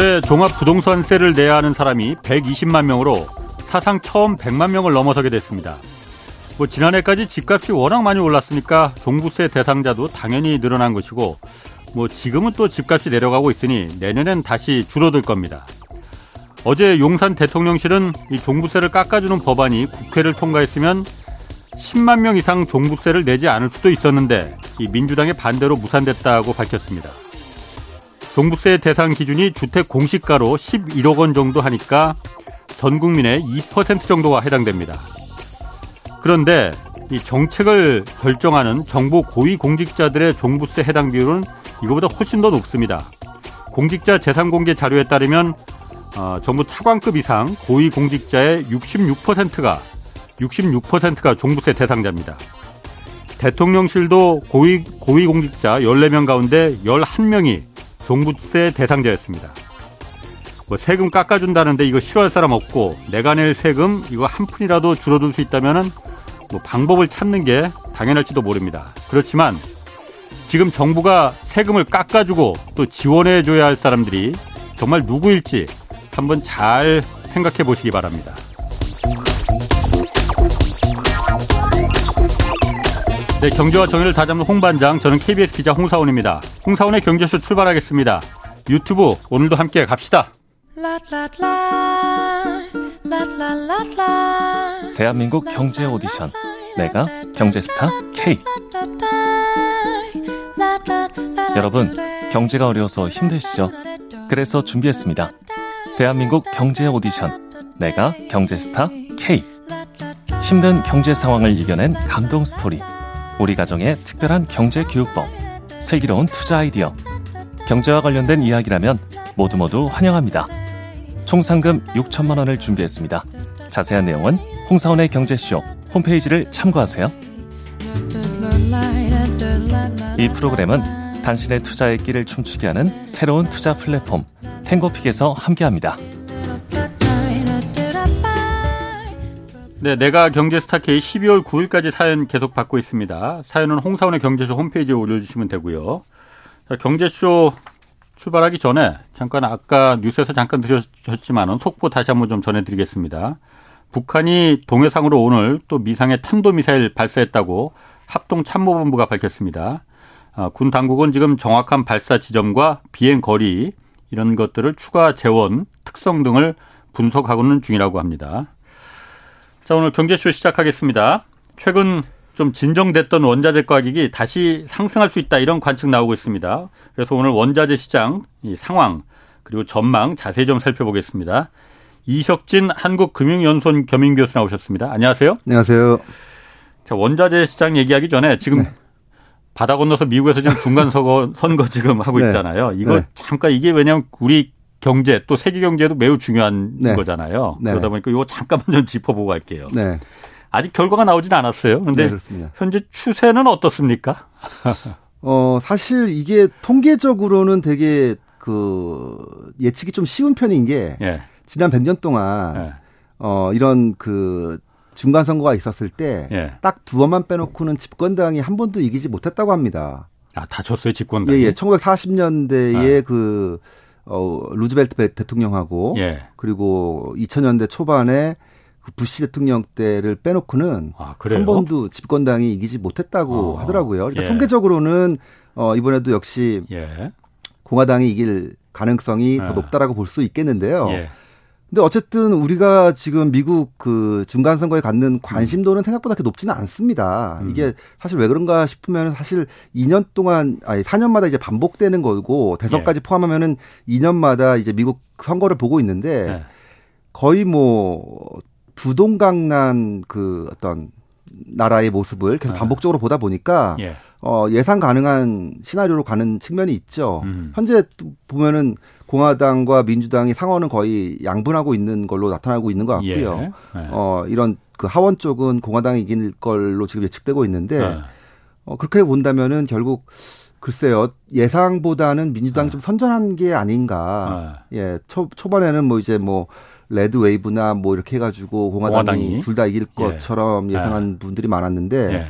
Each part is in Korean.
올해 종합부동산세를 내야 하는 사람이 120만 명으로 사상 처음 100만 명을 넘어서게 됐습니다. 뭐 지난해까지 집값이 워낙 많이 올랐으니까 종부세 대상자도 당연히 늘어난 것이고 뭐 지금은 또 집값이 내려가고 있으니 내년엔 다시 줄어들 겁니다. 어제 용산 대통령실은 이 종부세를 깎아주는 법안이 국회를 통과했으면 10만 명 이상 종부세를 내지 않을 수도 있었는데 이 민주당의 반대로 무산됐다고 밝혔습니다. 종부세 대상 기준이 주택 공시가로 11억 원 정도 하니까 전 국민의 2% 정도가 해당됩니다. 그런데 이 정책을 결정하는 정부 고위 공직자들의 종부세 해당 비율은 이거보다 훨씬 더 높습니다. 공직자 재산 공개 자료에 따르면 어, 정부 차관급 이상 고위 공직자의 66%가 66%가 종부세 대상자입니다. 대통령실도 고위 고위 공직자 14명 가운데 11명이 종부세 대상자였습니다. 뭐 세금 깎아준다는데 이거 싫어할 사람 없고 내가 낼 세금 이거 한 푼이라도 줄어들 수 있다면은 뭐 방법을 찾는 게 당연할지도 모릅니다. 그렇지만 지금 정부가 세금을 깎아주고 또 지원해줘야 할 사람들이 정말 누구일지 한번 잘 생각해 보시기 바랍니다. 네, 경제와 정의를 다잡는 홍반장, 저는 KBS 기자 홍사원입니다. 홍사원의 경제쇼 출발하겠습니다. 유튜브 오늘도 함께 갑시다. 대한민국 경제 오디션 내가 경제스타 K 여러분 경제가 어려워서 힘드시죠? 그래서 준비했습니다. 대한민국 경제 오디션 내가 경제스타 K 힘든 경제 상황을 이겨낸 감동 스토리 우리 가정의 특별한 경제 교육법 슬기로운 투자 아이디어 경제와 관련된 이야기라면 모두 모두 환영합니다. 총 상금 6천만 원을 준비했습니다. 자세한 내용은 홍사원의 경제쇼 홈페이지를 참고하세요. 이 프로그램은 당신의 투자의 길을 춤추게 하는 새로운 투자 플랫폼 탱고픽에서 함께합니다. 네, 내가 경제 스타 K 12월 9일까지 사연 계속 받고 있습니다. 사연은 홍사원의 경제쇼 홈페이지에 올려주시면 되고요. 자, 경제쇼 출발하기 전에 잠깐 아까 뉴스에서 잠깐 들으셨지만은 속보 다시 한번 좀 전해드리겠습니다. 북한이 동해상으로 오늘 또 미상의 탄도미사일 발사했다고 합동참모본부가 밝혔습니다. 아, 군 당국은 지금 정확한 발사 지점과 비행 거리 이런 것들을 추가 재원, 특성 등을 분석하고는 중이라고 합니다. 자, 오늘 경제쇼 시작하겠습니다. 최근 좀 진정됐던 원자재 가격이 다시 상승할 수 있다 이런 관측 나오고 있습니다. 그래서 오늘 원자재 시장 상황 그리고 전망 자세히 좀 살펴보겠습니다. 이석진 한국금융연수원 겸임 교수 나오셨습니다. 안녕하세요. 안녕하세요. 자, 원자재 시장 얘기하기 전에 지금 네. 바다 건너서 미국에서 지금 중간 선거, 지금 하고 네. 있잖아요. 이거 네. 잠깐 이게 왜냐하면 우리 경제 또 세계 경제도 매우 중요한 네. 거잖아요. 네. 그러다 보니까 이거 잠깐만 좀 짚어보고 갈게요. 네. 아직 결과가 나오지는 않았어요. 그런데 네, 현재 추세는 어떻습니까? 어, 사실 이게 통계적으로는 되게 그 예측이 좀 쉬운 편인 게 예. 지난 100년 동안 예. 어, 이런 그 중간 선거가 있었을 때 딱두 예. 번만 빼놓고는 집권당이 한 번도 이기지 못했다고 합니다. 아, 다 졌어요, 집권당이? 예, 예. 1940년대에 그 어, 루즈벨트 대통령하고 예. 그리고 2000년대 초반에 그 부시 대통령 때를 빼놓고는 아, 한 번도 집권당이 이기지 못했다고 어. 하더라고요. 그러니까 예. 통계적으로는 어 이번에도 역시 예. 공화당이 이길 가능성이 더 예. 높다라고 볼 수 있겠는데요. 예. 근데 어쨌든 우리가 지금 미국 그 중간 선거에 갖는 관심도는 생각보다 그렇게 높지는 않습니다. 음. 이게 사실 왜 그런가 싶으면 사실 2년 동안 아니 4년마다 이제 반복되는 거고 대선까지 예. 포함하면은 2년마다 이제 미국 선거를 보고 있는데 예. 거의 뭐 두동강난 그 어떤 나라의 모습을 계속 네. 반복적으로 보다 보니까 예. 어, 예상 가능한 시나리오로 가는 측면이 있죠. 음. 현재 보면은 공화당과 민주당이 상원은 거의 양분하고 있는 걸로 나타나고 있는 것 같고요. 예. 네. 어, 이런 그 하원 쪽은 공화당이 이길 걸로 지금 예측되고 있는데 네. 어, 그렇게 본다면은 결국 글쎄요 예상보다는 민주당이 네. 좀 선전한 게 아닌가. 네. 예, 초, 초반에는 뭐 이제 뭐 레드 웨이브나 뭐 이렇게 해가지고 공화당이, 공화당이? 둘 다 이길 예. 것처럼 예. 상한 분들이 많았는데 예.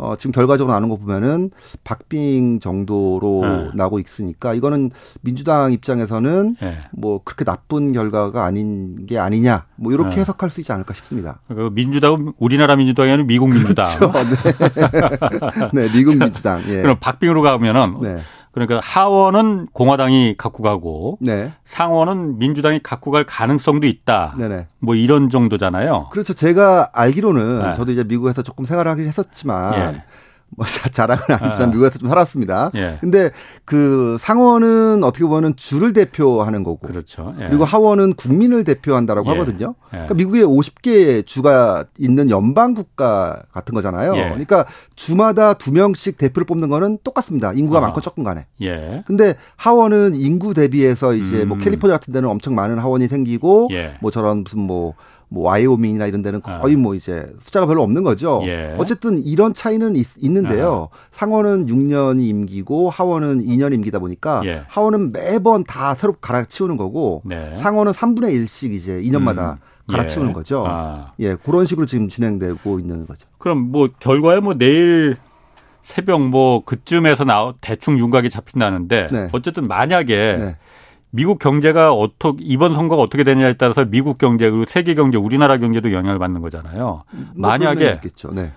어, 지금 결과적으로 나는 거 보면은 박빙 정도로 네. 나고 있으니까 이거는 민주당 입장에서는 네. 뭐 그렇게 나쁜 결과가 아닌 게 아니냐 뭐 이렇게 네. 해석할 수 있지 않을까 싶습니다. 그 민주당은 우리나라 민주당이 아니라 미국 민주당. 그렇죠. 네. 네, 미국 민주당. 예. 그럼 박빙으로 가면은 네. 그러니까 하원은 공화당이 갖고 가고 네. 상원은 민주당이 갖고 갈 가능성도 있다. 네네. 뭐 이런 정도잖아요. 그렇죠. 제가 알기로는 네. 저도 이제 미국에서 조금 생활하긴 했었지만 예. 뭐 자랑은 아니지만 아. 미국에서 좀 살았습니다. 예. 근데 그 상원은 어떻게 보면 주를 대표하는 거고. 그렇죠. 예. 그리고 하원은 국민을 대표한다라고 예. 하거든요. 예. 그러니까 미국에 50개 주가 있는 연방 국가 같은 거잖아요. 예. 그러니까 주마다 두 명씩 대표를 뽑는 거는 똑같습니다. 인구가 어. 많고 적은 간에. 예. 근데 하원은 인구 대비해서 이제 뭐 음. 뭐 캘리포니아 같은 데는 엄청 많은 하원이 생기고 예. 뭐 저런 무슨 뭐 뭐 와이오밍이나 이런 데는 아. 거의 뭐 이제 숫자가 별로 없는 거죠. 예. 어쨌든 이런 차이는 있, 는데요 상원은 6년이 임기고 하원은 2년 임기다 보니까 예. 하원은 매번 다 새로 갈아치우는 거고 네. 상원은 3분의 1씩 이제 2년마다 음. 갈아치우는 예. 거죠. 아. 예, 그런 식으로 지금 진행되고 있는 거죠. 그럼 뭐 결과에 뭐 내일 새벽 뭐 그쯤에서 나 대충 윤곽이 잡힌다는데 네. 어쨌든 만약에 네. 미국 경제가 어떻게 이번 선거가 어떻게 되느냐에 따라서 미국 경제 그리고 세계 경제, 우리나라 경제도 영향을 받는 거잖아요. 뭐 만약에 네.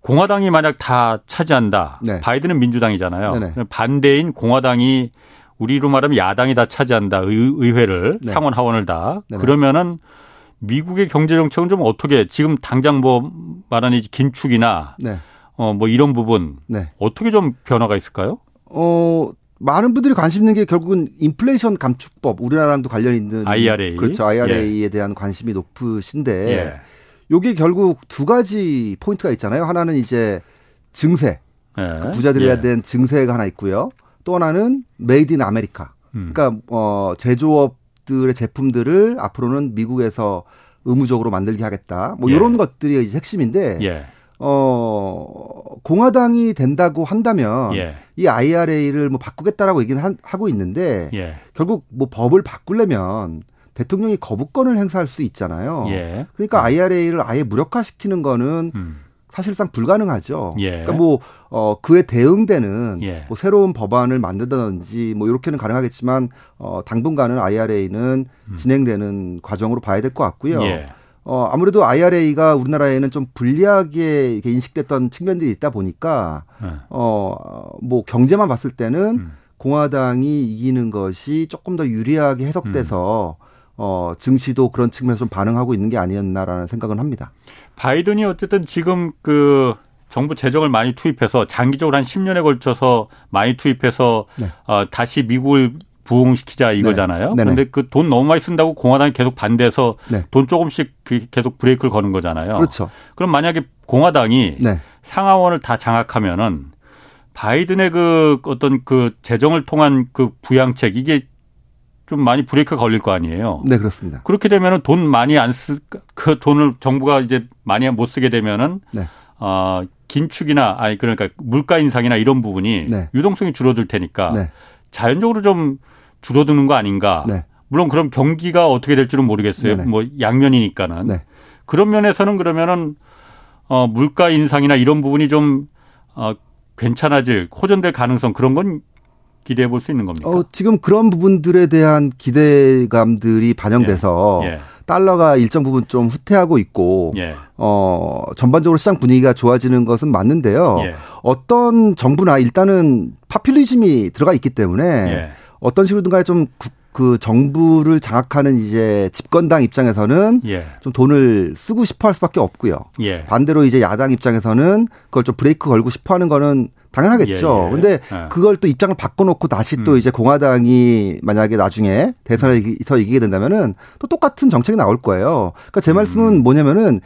공화당이 만약 다 차지한다. 네. 바이든은 민주당이잖아요. 네네. 반대인 공화당이 우리로 말하면 야당이 다 차지한다. 의, 회를 네. 상원 하원을 다. 네네. 그러면은 미국의 경제 정책은 좀 어떻게 지금 당장 뭐 말하는 긴축이나 네. 어뭐 이런 부분 네. 어떻게 좀 변화가 있을까요? 어 많은 분들이 관심 있는 게 결국은 인플레이션 감축법 우리나라랑도 관련 있는 IRA 그렇죠 IRA에 예. 대한 관심이 높으신데 예. 요게 결국 두 가지 포인트가 있잖아요. 하나는 이제 증세 예. 그 부자들에 예. 대한 증세가 하나 있고요. 또 하나는 Made in America. 음. 그러니까 어 제조업들의 제품들을 앞으로는 미국에서 의무적으로 만들게 하겠다. 뭐 이런 예. 것들이 이제 핵심인데 예. 어, 공화당이 된다고 한다면 예. 이 IRA를 뭐 바꾸겠다라고 얘기는 하, 하고 있는데 예. 결국 뭐 법을 바꾸려면 대통령이 거부권을 행사할 수 있잖아요. 예. 그러니까 IRA를 아예 무력화시키는 거는 음. 사실상 불가능하죠. 예. 그러니까 뭐 어, 그에 대응되는 예. 뭐 새로운 법안을 만든다든지 뭐 이렇게는 가능하겠지만 어, 당분간은 IRA는 음. 진행되는 과정으로 봐야 될 것 같고요. 예. 어, 아무래도 IRA가 우리나라에는 좀 불리하게 이렇게 인식됐던 측면들이 있다 보니까, 네. 어, 뭐 경제만 봤을 때는 음. 공화당이 이기는 것이 조금 더 유리하게 해석돼서, 음. 어, 증시도 그런 측면에서 좀 반응하고 있는 게 아니었나라는 생각은 합니다. 바이든이 어쨌든 지금 그 정부 재정을 많이 투입해서 장기적으로 한 10년에 걸쳐서 많이 투입해서 네. 어, 다시 미국을 부흥시키자 이거잖아요. 네. 그런데 그 돈 너무 많이 쓴다고 공화당이 계속 반대해서 네. 돈 조금씩 그 계속 브레이크를 거는 거잖아요. 그렇죠. 그럼 만약에 공화당이 네. 상하원을 다 장악하면은 바이든의 그 어떤 그 재정을 통한 그 부양책 이게 좀 많이 브레이크가 걸릴 거 아니에요. 네, 그렇습니다. 그렇게 되면은 돈 많이 안쓸그 돈을 정부가 이제 많이 못 쓰게 되면은 네. 어 긴축이나 아니 그러니까 물가 인상이나 이런 부분이 네. 유동성이 줄어들 테니까 네. 자연적으로 좀 줄어드는 거 아닌가. 네. 물론 그럼 경기가 어떻게 될지는 모르겠어요. 네네. 뭐 양면이니까는. 네. 그런 면에서는 그러면은 어 물가 인상이나 이런 부분이 좀 어, 괜찮아질 호전될 가능성 그런 건 기대해 볼 수 있는 겁니까? 어, 지금 그런 부분들에 대한 기대감들이 반영돼서 예. 예. 달러가 일정 부분 좀 후퇴하고 있고 예. 어 전반적으로 시장 분위기가 좋아지는 것은 맞는데요. 예. 어떤 정부나 일단은 파퓰리즘이 들어가 있기 때문에 예. 어떤 식으로든 간에 좀 그 정부를 장악하는 이제 집권당 입장에서는 예. 좀 돈을 쓰고 싶어 할 수밖에 없고요. 예. 반대로 이제 야당 입장에서는 그걸 좀 브레이크 걸고 싶어 하는 거는 당연하겠죠. 예, 예. 근데 예. 그걸 또 입장을 바꿔놓고 다시 음. 또 이제 공화당이 만약에 나중에 대선에서 이기게 된다면은 또 똑같은 정책이 나올 거예요. 그러니까 제 말씀은 음. 뭐냐면은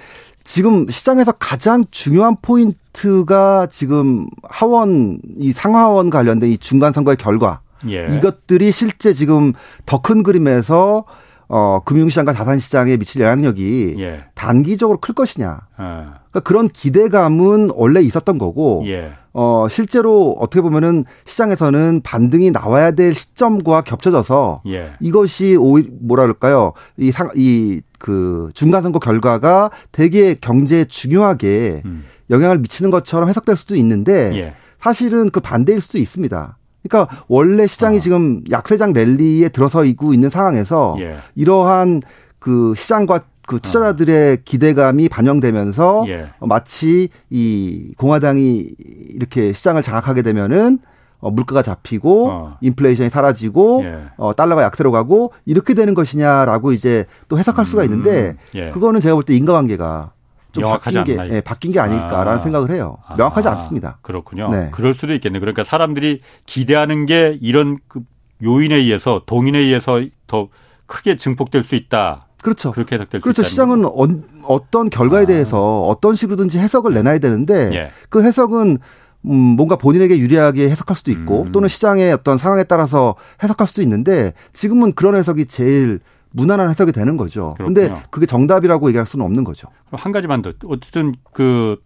지금 시장에서 가장 중요한 포인트가 지금 하원 이 상하원 관련된 이 중간 선거의 결과 예. 이것들이 실제 지금 더 큰 그림에서 어, 금융시장과 자산시장에 미칠 영향력이 예. 단기적으로 클 것이냐. 아. 그러니까 그런 기대감은 원래 있었던 거고, 예. 어, 실제로 어떻게 보면은 시장에서는 반등이 나와야 될 시점과 겹쳐져서 예. 이것이 오히 뭐라 그럴까요? 이 상, 이 그 중간선거 결과가 되게 경제에 중요하게 음. 영향을 미치는 것처럼 해석될 수도 있는데 예. 사실은 그 반대일 수도 있습니다. 그러니까 원래 시장이 아. 지금 약세장 랠리에 들어서고 있는 상황에서 예. 이러한 그 시장과 그 투자자들의 기대감이 반영되면서 예. 마치 이 공화당이 이렇게 시장을 장악하게 되면은 어, 물가가 잡히고 어. 인플레이션이 사라지고 예. 어, 달러가 약세로 가고 이렇게 되는 것이냐라고 이제 또 해석할 수가 있는데 음, 예. 그거는 제가 볼 때 인과관계가 좀 바뀐 게 예, 바뀐 게 아닐까라는 아. 생각을 해요. 명확하지 아. 않습니다. 그렇군요. 네. 그럴 수도 있겠네. 그러니까 사람들이 기대하는 게 이런 그 요인에 의해서 동인에 의해서 더 크게 증폭될 수 있다. 그렇죠. 그렇게 해석될 그렇죠. 시장은 어, 떤 결과에 아. 대해서 어떤 식으로든지 해석을 내놔야 되는데 예. 그 해석은 음, 뭔가 본인에게 유리하게 해석할 수도 있고 음. 또는 시장의 어떤 상황에 따라서 해석할 수도 있는데 지금은 그런 해석이 제일 무난한 해석이 되는 거죠. 그런데 그게 정답이라고 얘기할 수는 없는 거죠. 한 가지만 더. 어쨌든 그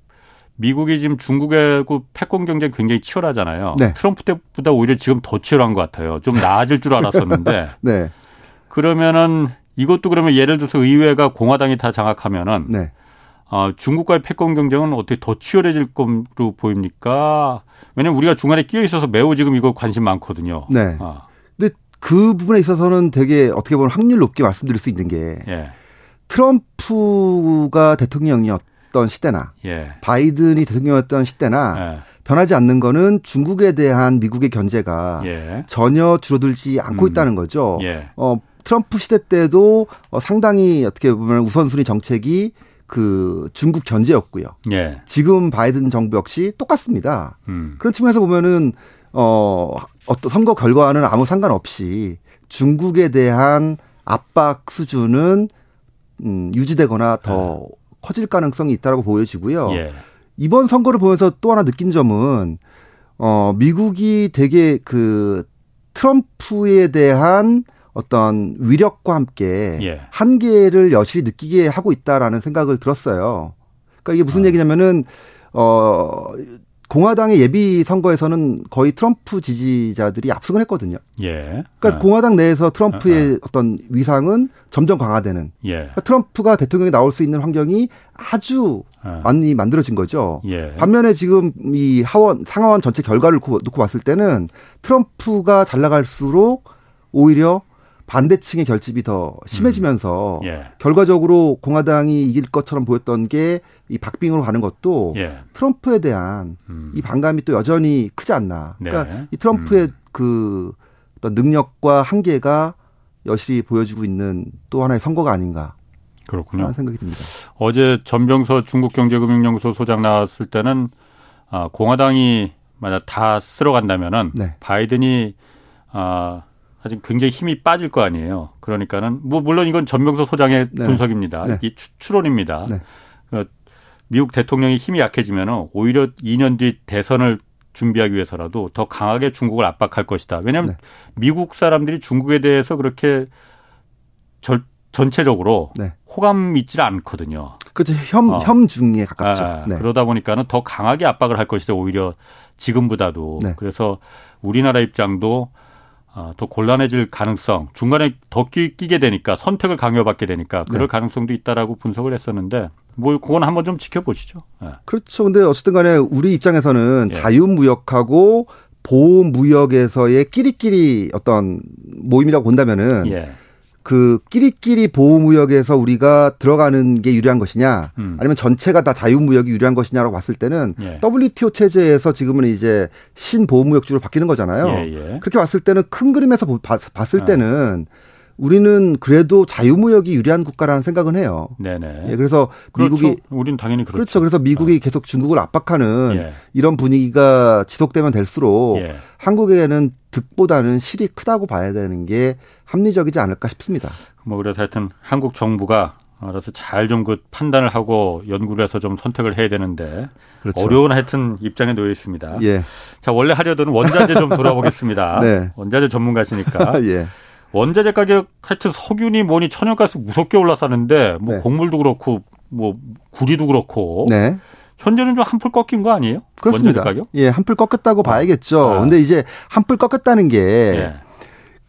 미국이 지금 중국의 그 패권 경쟁 굉장히 치열하잖아요. 네. 트럼프 때보다 오히려 지금 더 치열한 것 같아요. 좀 나아질 줄 알았었는데. 네. 그러면은 이것도 그러면 예를 들어서 의회가 공화당이 다 장악하면은 네. 어, 중국과의 패권 경쟁은 어떻게 더 치열해질 것으로 보입니까? 왜냐면 우리가 중간에 끼어 있어서 매우 지금 이거 관심 많거든요. 네. 어. 그 부분에 있어서는 되게 어떻게 보면 확률 높게 말씀드릴 수 있는 게 예. 트럼프가 대통령이었던 시대나 예. 바이든이 대통령이었던 시대나 예. 변하지 않는 거는 중국에 대한 미국의 견제가 예. 전혀 줄어들지 않고 음. 있다는 거죠. 예. 어, 트럼프 시대 때도 어, 상당히 어떻게 보면 우선순위 정책이 그 중국 견제였고요. 예. 지금 바이든 정부 역시 똑같습니다. 음. 그런 측면에서 보면은 어 어떤 선거 결과와는 아무 상관없이 중국에 대한 압박 수준은 음 유지되거나 더 예. 커질 가능성이 있다라고 보여지고요. 예. 이번 선거를 보면서 또 하나 느낀 점은 어 미국이 되게 그 트럼프에 대한 어떤 위력과 함께 예. 한계를 여실히 느끼게 하고 있다라는 생각을 들었어요. 그러니까 이게 무슨 아. 얘기냐면은 어 공화당의 예비 선거에서는 거의 트럼프 지지자들이 압승을 했거든요. 예. 그러니까 아. 공화당 내에서 트럼프의 아. 아. 어떤 위상은 점점 강화되는. 예. 그러니까 트럼프가 대통령이 나올 수 있는 환경이 아주 아. 많이 만들어진 거죠. 예. 반면에 지금 이 하원 상하원 전체 결과를 놓고, 놓고 봤을 때는 트럼프가 잘 나갈수록 오히려 반대층의 결집이 더 심해지면서 음. 예. 결과적으로 공화당이 이길 것처럼 보였던 게 이 박빙으로 가는 것도 예. 트럼프에 대한 음. 이 반감이 또 여전히 크지 않나. 네. 그러니까 이 트럼프의 음. 그 어떤 능력과 한계가 여실히 보여주고 있는 또 하나의 선거가 아닌가. 그렇군요. 생각이 듭니다. 어제 전병서 중국경제금융연구소 소장 나왔을 때는 아, 공화당이 만약 다 쓸어간다면은 네. 바이든이 아, 아직 굉장히 힘이 빠질 거 아니에요. 그러니까는 뭐 물론 이건 전명서 소장의 네. 분석입니다. 네. 이 추론입니다. 네. 그 미국 대통령이 힘이 약해지면 오히려 2년 뒤 대선을 준비하기 위해서라도 더 강하게 중국을 압박할 것이다. 왜냐하면 네. 미국 사람들이 중국에 대해서 그렇게 절, 전체적으로 네. 호감 있지 않거든요. 그렇죠. 혐, 어. 혐중에 가깝죠. 아, 네. 그러다 보니까는 더 강하게 압박을 할 것이다. 오히려 지금보다도. 그래서 우리나라 입장도 어, 더 곤란해질 가능성, 중간에 더 끼, 게 되니까 선택을 강요받게 되니까 그럴 네. 가능성도 있다라고 분석을 했었는데 뭐 그건 한번 좀 지켜보시죠. 네. 그렇죠. 근데 어쨌든 간에 우리 입장에서는 예. 자유무역하고 보호무역에서의 끼리끼리 어떤 모임이라고 본다면은 예. 그 끼리끼리 보호무역에서 우리가 들어가는 게 유리한 것이냐 음. 아니면 전체가 다 자유무역이 유리한 것이냐라고 봤을 때는 예. WTO 체제에서 지금은 이제 신보호무역주로 바뀌는 거잖아요. 예, 예. 그렇게 봤을 때는 큰 그림에서 봤을 아. 때는 우리는 그래도 자유무역이 유리한 국가라는 생각은 해요. 네네. 예, 그래서 그렇죠. 미국이 우리는 당연히 그렇죠. 그렇죠. 그래서 미국이 어. 계속 중국을 압박하는 예. 이런 분위기가 지속되면 될수록 예. 한국에는 득보다는 실이 크다고 봐야 되는 게 합리적이지 않을까 싶습니다. 뭐 그래서 하여튼 한국 정부가 알아서 잘 좀 그 판단을 하고 연구를 해서 좀 선택을 해야 되는데 그렇죠. 어려운 하여튼 입장에 놓여 있습니다. 예. 자 원래 하려던 원자재 좀 돌아보겠습니다. 네. 원자재 전문가시니까. 예. 원자재 가격 하여튼 석유니 뭐니 천연가스 무섭게 올라서는데 뭐 네. 곡물도 그렇고 뭐 구리도 그렇고 네. 현재는 좀 한풀 꺾인 거 아니에요? 그렇습니다. 예, 한풀 꺾였다고 봐야겠죠. 아. 근데 이제 한풀 꺾였다는 게 예.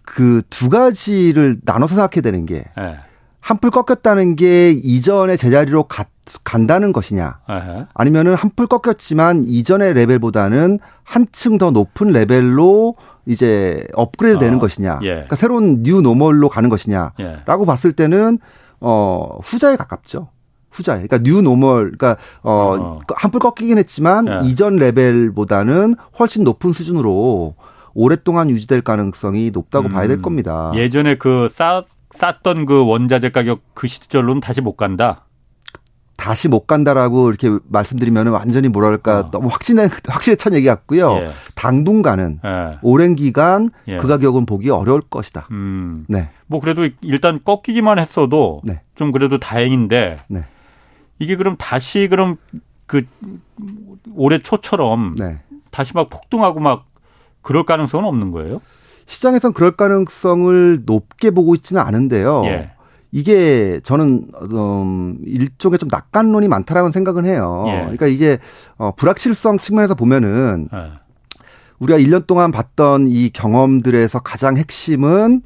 그두 가지를 나눠서 생각해야 되는 게 예. 한풀 꺾였다는 게 이전의 제자리로 가, 간다는 것이냐 에헤. 아니면은 한풀 꺾였지만 이전의 레벨보다는 한층 더 높은 레벨로 이제 업그레이드 되는 어, 것이냐 예. 그러니까 새로운 new normal로 가는 것이냐라고 예. 봤을 때는 어 후자에 가깝죠. 후자에. 그러니까 new normal 그러니까 어, 어. 한풀 꺾이긴 했지만 예. 이전 레벨보다는 훨씬 높은 수준으로 오랫동안 유지될 가능성이 높다고 음, 봐야 될 겁니다. 예전에 그 싸, 쌌던 그 원자재 가격 그 시절로는 다시 못 간다. 다시 못 간다라고 이렇게 말씀드리면 완전히 뭐랄까 어. 너무 확신에 확실에 찬 얘기 같고요. 예. 당분간은 예. 오랜 기간 예. 그 가격은 보기 어려울 것이다. 음. 네. 뭐 그래도 일단 꺾이기만 했어도 네. 좀 그래도 다행인데 네. 이게 그럼 다시 그럼 그 올해 초처럼 네. 다시 막 폭등하고 막 그럴 가능성은 없는 거예요? 시장에선 그럴 가능성을 높게 보고 있지는 않은데요. 예. 이게 저는 음 일종의 좀 낙관론이 많다라고 생각은 해요. 예. 그러니까 이게 어 불확실성 측면에서 보면은 예. 우리가 1년 동안 봤던 이 경험들에서 가장 핵심은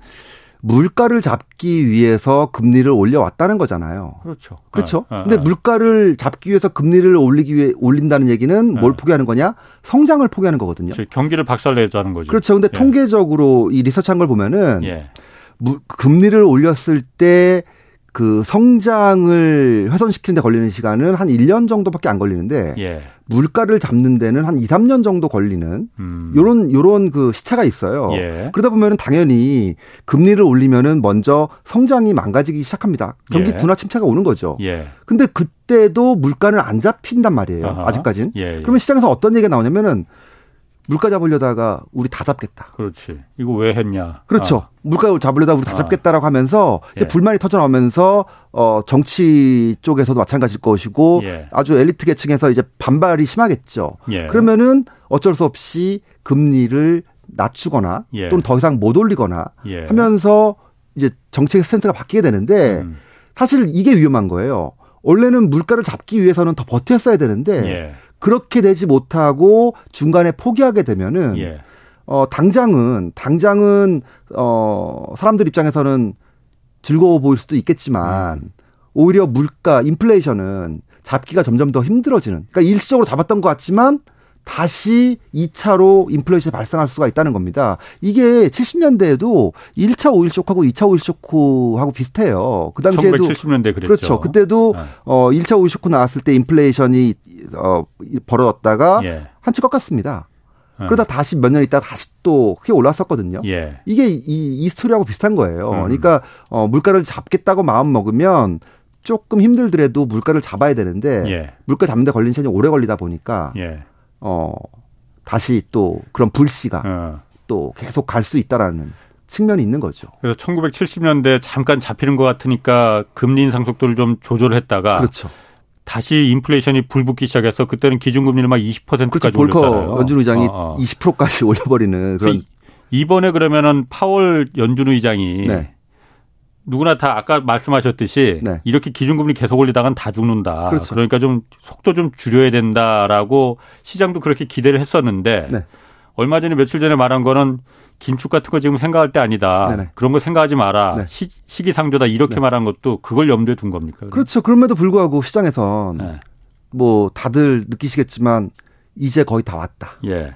물가를 잡기 위해서 금리를 올려왔다는 거잖아요. 그렇죠. 그렇죠. 아, 아, 근데 물가를 잡기 위해서 금리를 올리기 위해 올린다는 얘기는 뭘 포기하는 거냐? 성장을 포기하는 거거든요. 그렇죠. 경기를 박살내자는 거죠. 그렇죠. 근데 예. 통계적으로 이 리서치한 걸 보면은 예. 금리를 올렸을 때 그 성장을 훼손시키는 데 걸리는 시간은 한 1년 정도밖에 안 걸리는데 예. 물가를 잡는 데는 한 2, 3년 정도 걸리는 음. 요런 요런 그 시차가 있어요. 예. 그러다 보면은 당연히 금리를 올리면은 먼저 성장이 망가지기 시작합니다. 경기 예. 둔화 침체가 오는 거죠. 예. 근데 그때도 물가는 안 잡힌단 말이에요. 아하. 아직까진. 예, 예. 그러면 시장에서 어떤 얘기가 나오냐면은 물가 잡으려다가 우리 다 잡겠다. 그렇지. 이거 왜 했냐. 그렇죠. 아. 물가 잡으려다가 우리 다 아. 잡겠다라고 하면서 이제 예. 불만이 터져나오면서 어 정치 쪽에서도 마찬가지일 것이고 예. 아주 엘리트 계층에서 이제 반발이 심하겠죠. 예. 그러면은 어쩔 수 없이 금리를 낮추거나 예. 또는 더 이상 못 올리거나 예. 하면서 이제 정책의 스탠스가 바뀌게 되는데 음. 사실 이게 위험한 거예요. 원래는 물가를 잡기 위해서는 더 버텼어야 되는데 예. 그렇게 되지 못하고 중간에 포기하게 되면은 예. 어 당장은 당장은 어 사람들 입장에서는 즐거워 보일 수도 있겠지만 음. 오히려 물가 인플레이션은 잡기가 점점 더 힘들어지는 그러니까 일시적으로 잡았던 것 같지만 다시 2차로 인플레이션이 발생할 수가 있다는 겁니다. 이게 70년대에도 1차 오일 쇼크하고 2차 오일 쇼크하고 비슷해요. 그 당시에도 1970년대 그랬죠. 그렇죠. 그때도 네. 어 1차 오일 쇼크 나왔을 때 인플레이션이 어 벌어졌다가 예. 한풀 꺾였습니다. 네. 그러다 다시 몇 년 있다 다시 또 크게 올랐었거든요. 예. 이게 이, 이 스토리하고 비슷한 거예요. 음. 그러니까 어 물가를 잡겠다고 마음 먹으면 조금 힘들더라도 물가를 잡아야 되는데 예. 물가 잡는 데 걸리는 시간이 오래 걸리다 보니까 예. 어, 다시 또 그런 불씨가 어. 또 계속 갈 수 있다라는 측면이 있는 거죠. 그래서 1970년대 잠깐 잡히는 것 같으니까 금리 인상 속도를 좀 조절했다가 그렇죠. 다시 인플레이션이 불붙기 시작해서 그때는 기준금리를 막 20%까지 그렇죠. 올렸잖아요. 연준 의장이 어, 어. 20%까지 올려버리는 그런. 이번에 그러면은 파월 연준 의장이 네. 누구나 다 아까 말씀하셨듯이 네. 이렇게 기준금리 계속 올리다간 다 죽는다. 그렇죠. 그러니까 좀 속도 좀 줄여야 된다라고 시장도 그렇게 기대를 했었는데 네. 얼마 전에 며칠 전에 말한 거는 긴축 같은 거 지금 생각할 때 아니다. 네네. 그런 거 생각하지 마라. 네. 시, 기상조다 이렇게 네. 말한 것도 그걸 염두에 둔 겁니까? 그렇죠. 그럼에도 불구하고 시장에선 네. 뭐 다들 느끼시겠지만 이제 거의 다 왔다. 예.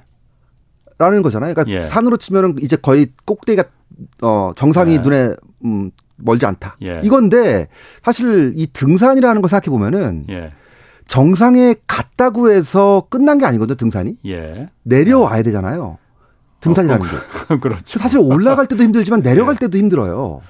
라는 거잖아요. 그러니까 예. 산으로 치면은 이제 거의 꼭대기가 어 정상이 예. 눈에 음 멀지 않다. 예. 이건데 사실 이 등산이라는 걸 생각해 보면은 예. 정상에 갔다고 해서 끝난 게 아니거든요. 등산이 예. 내려와야 되잖아요. 등산이라는 어, 게. 그렇죠. 사실 올라갈 때도 힘들지만 내려갈 예. 때도 힘들어요.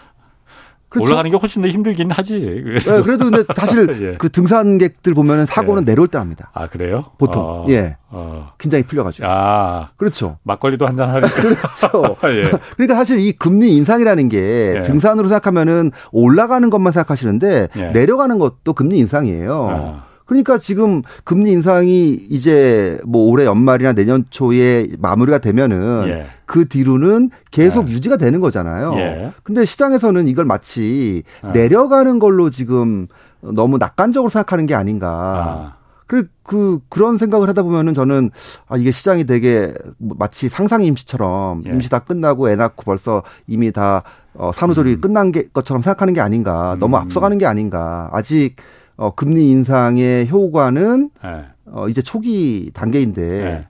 그렇죠? 올라가는 게 훨씬 더 힘들긴 하지. 그래서. 네, 그래도 근데 사실 예. 그 등산객들 보면은 사고는 예. 내려올 때 합니다. 아 그래요? 보통 어, 예. 어. 긴장이 풀려가지고. 아 그렇죠. 막걸리도 한잔 하니까. 그렇죠. 예. 그러니까 사실 이 금리 인상이라는 게 예. 등산으로 생각하면은 올라가는 것만 생각하시는데 예. 내려가는 것도 금리 인상이에요. 아. 그러니까 지금 금리 인상이 이제 뭐 올해 연말이나 내년 초에 마무리가 되면은 예. 그 뒤로는 계속 예. 유지가 되는 거잖아요. 예. 근데 시장에서는 이걸 마치 예. 내려가는 걸로 지금 너무 낙관적으로 생각하는 게 아닌가. 아. 그, 그, 그런 생각을 하다 보면은 저는, 아, 이게 시장이 되게 마치 상상 임시처럼 예. 임시 다 끝나고 애 낳고 벌써 이미 다, 어, 산후조리 음. 끝난 게, 것처럼 생각하는 게 아닌가. 음. 너무 앞서가는 게 아닌가. 아직, 어, 금리 인상의 효과는, 예. 어, 이제 초기 단계인데, 예.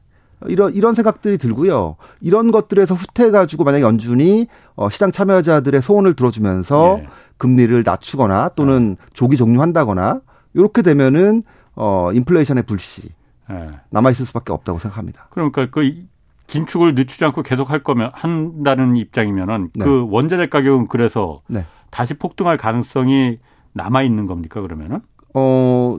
이런 이런 생각들이 들고요. 이런 것들에서 후퇴 가지고 만약에 연준이 어, 시장 참여자들의 소원을 들어주면서 예. 금리를 낮추거나 또는 조기 종료한다거나 이렇게 되면은 어, 인플레이션의 불씨 네. 남아 있을 수밖에 없다고 생각합니다. 그러니까 그 긴축을 늦추지 않고 계속 할 거면 한다는 입장이면은 네. 그 원자재 가격은 그래서 네. 다시 폭등할 가능성이 남아 있는 겁니까 그러면은? 어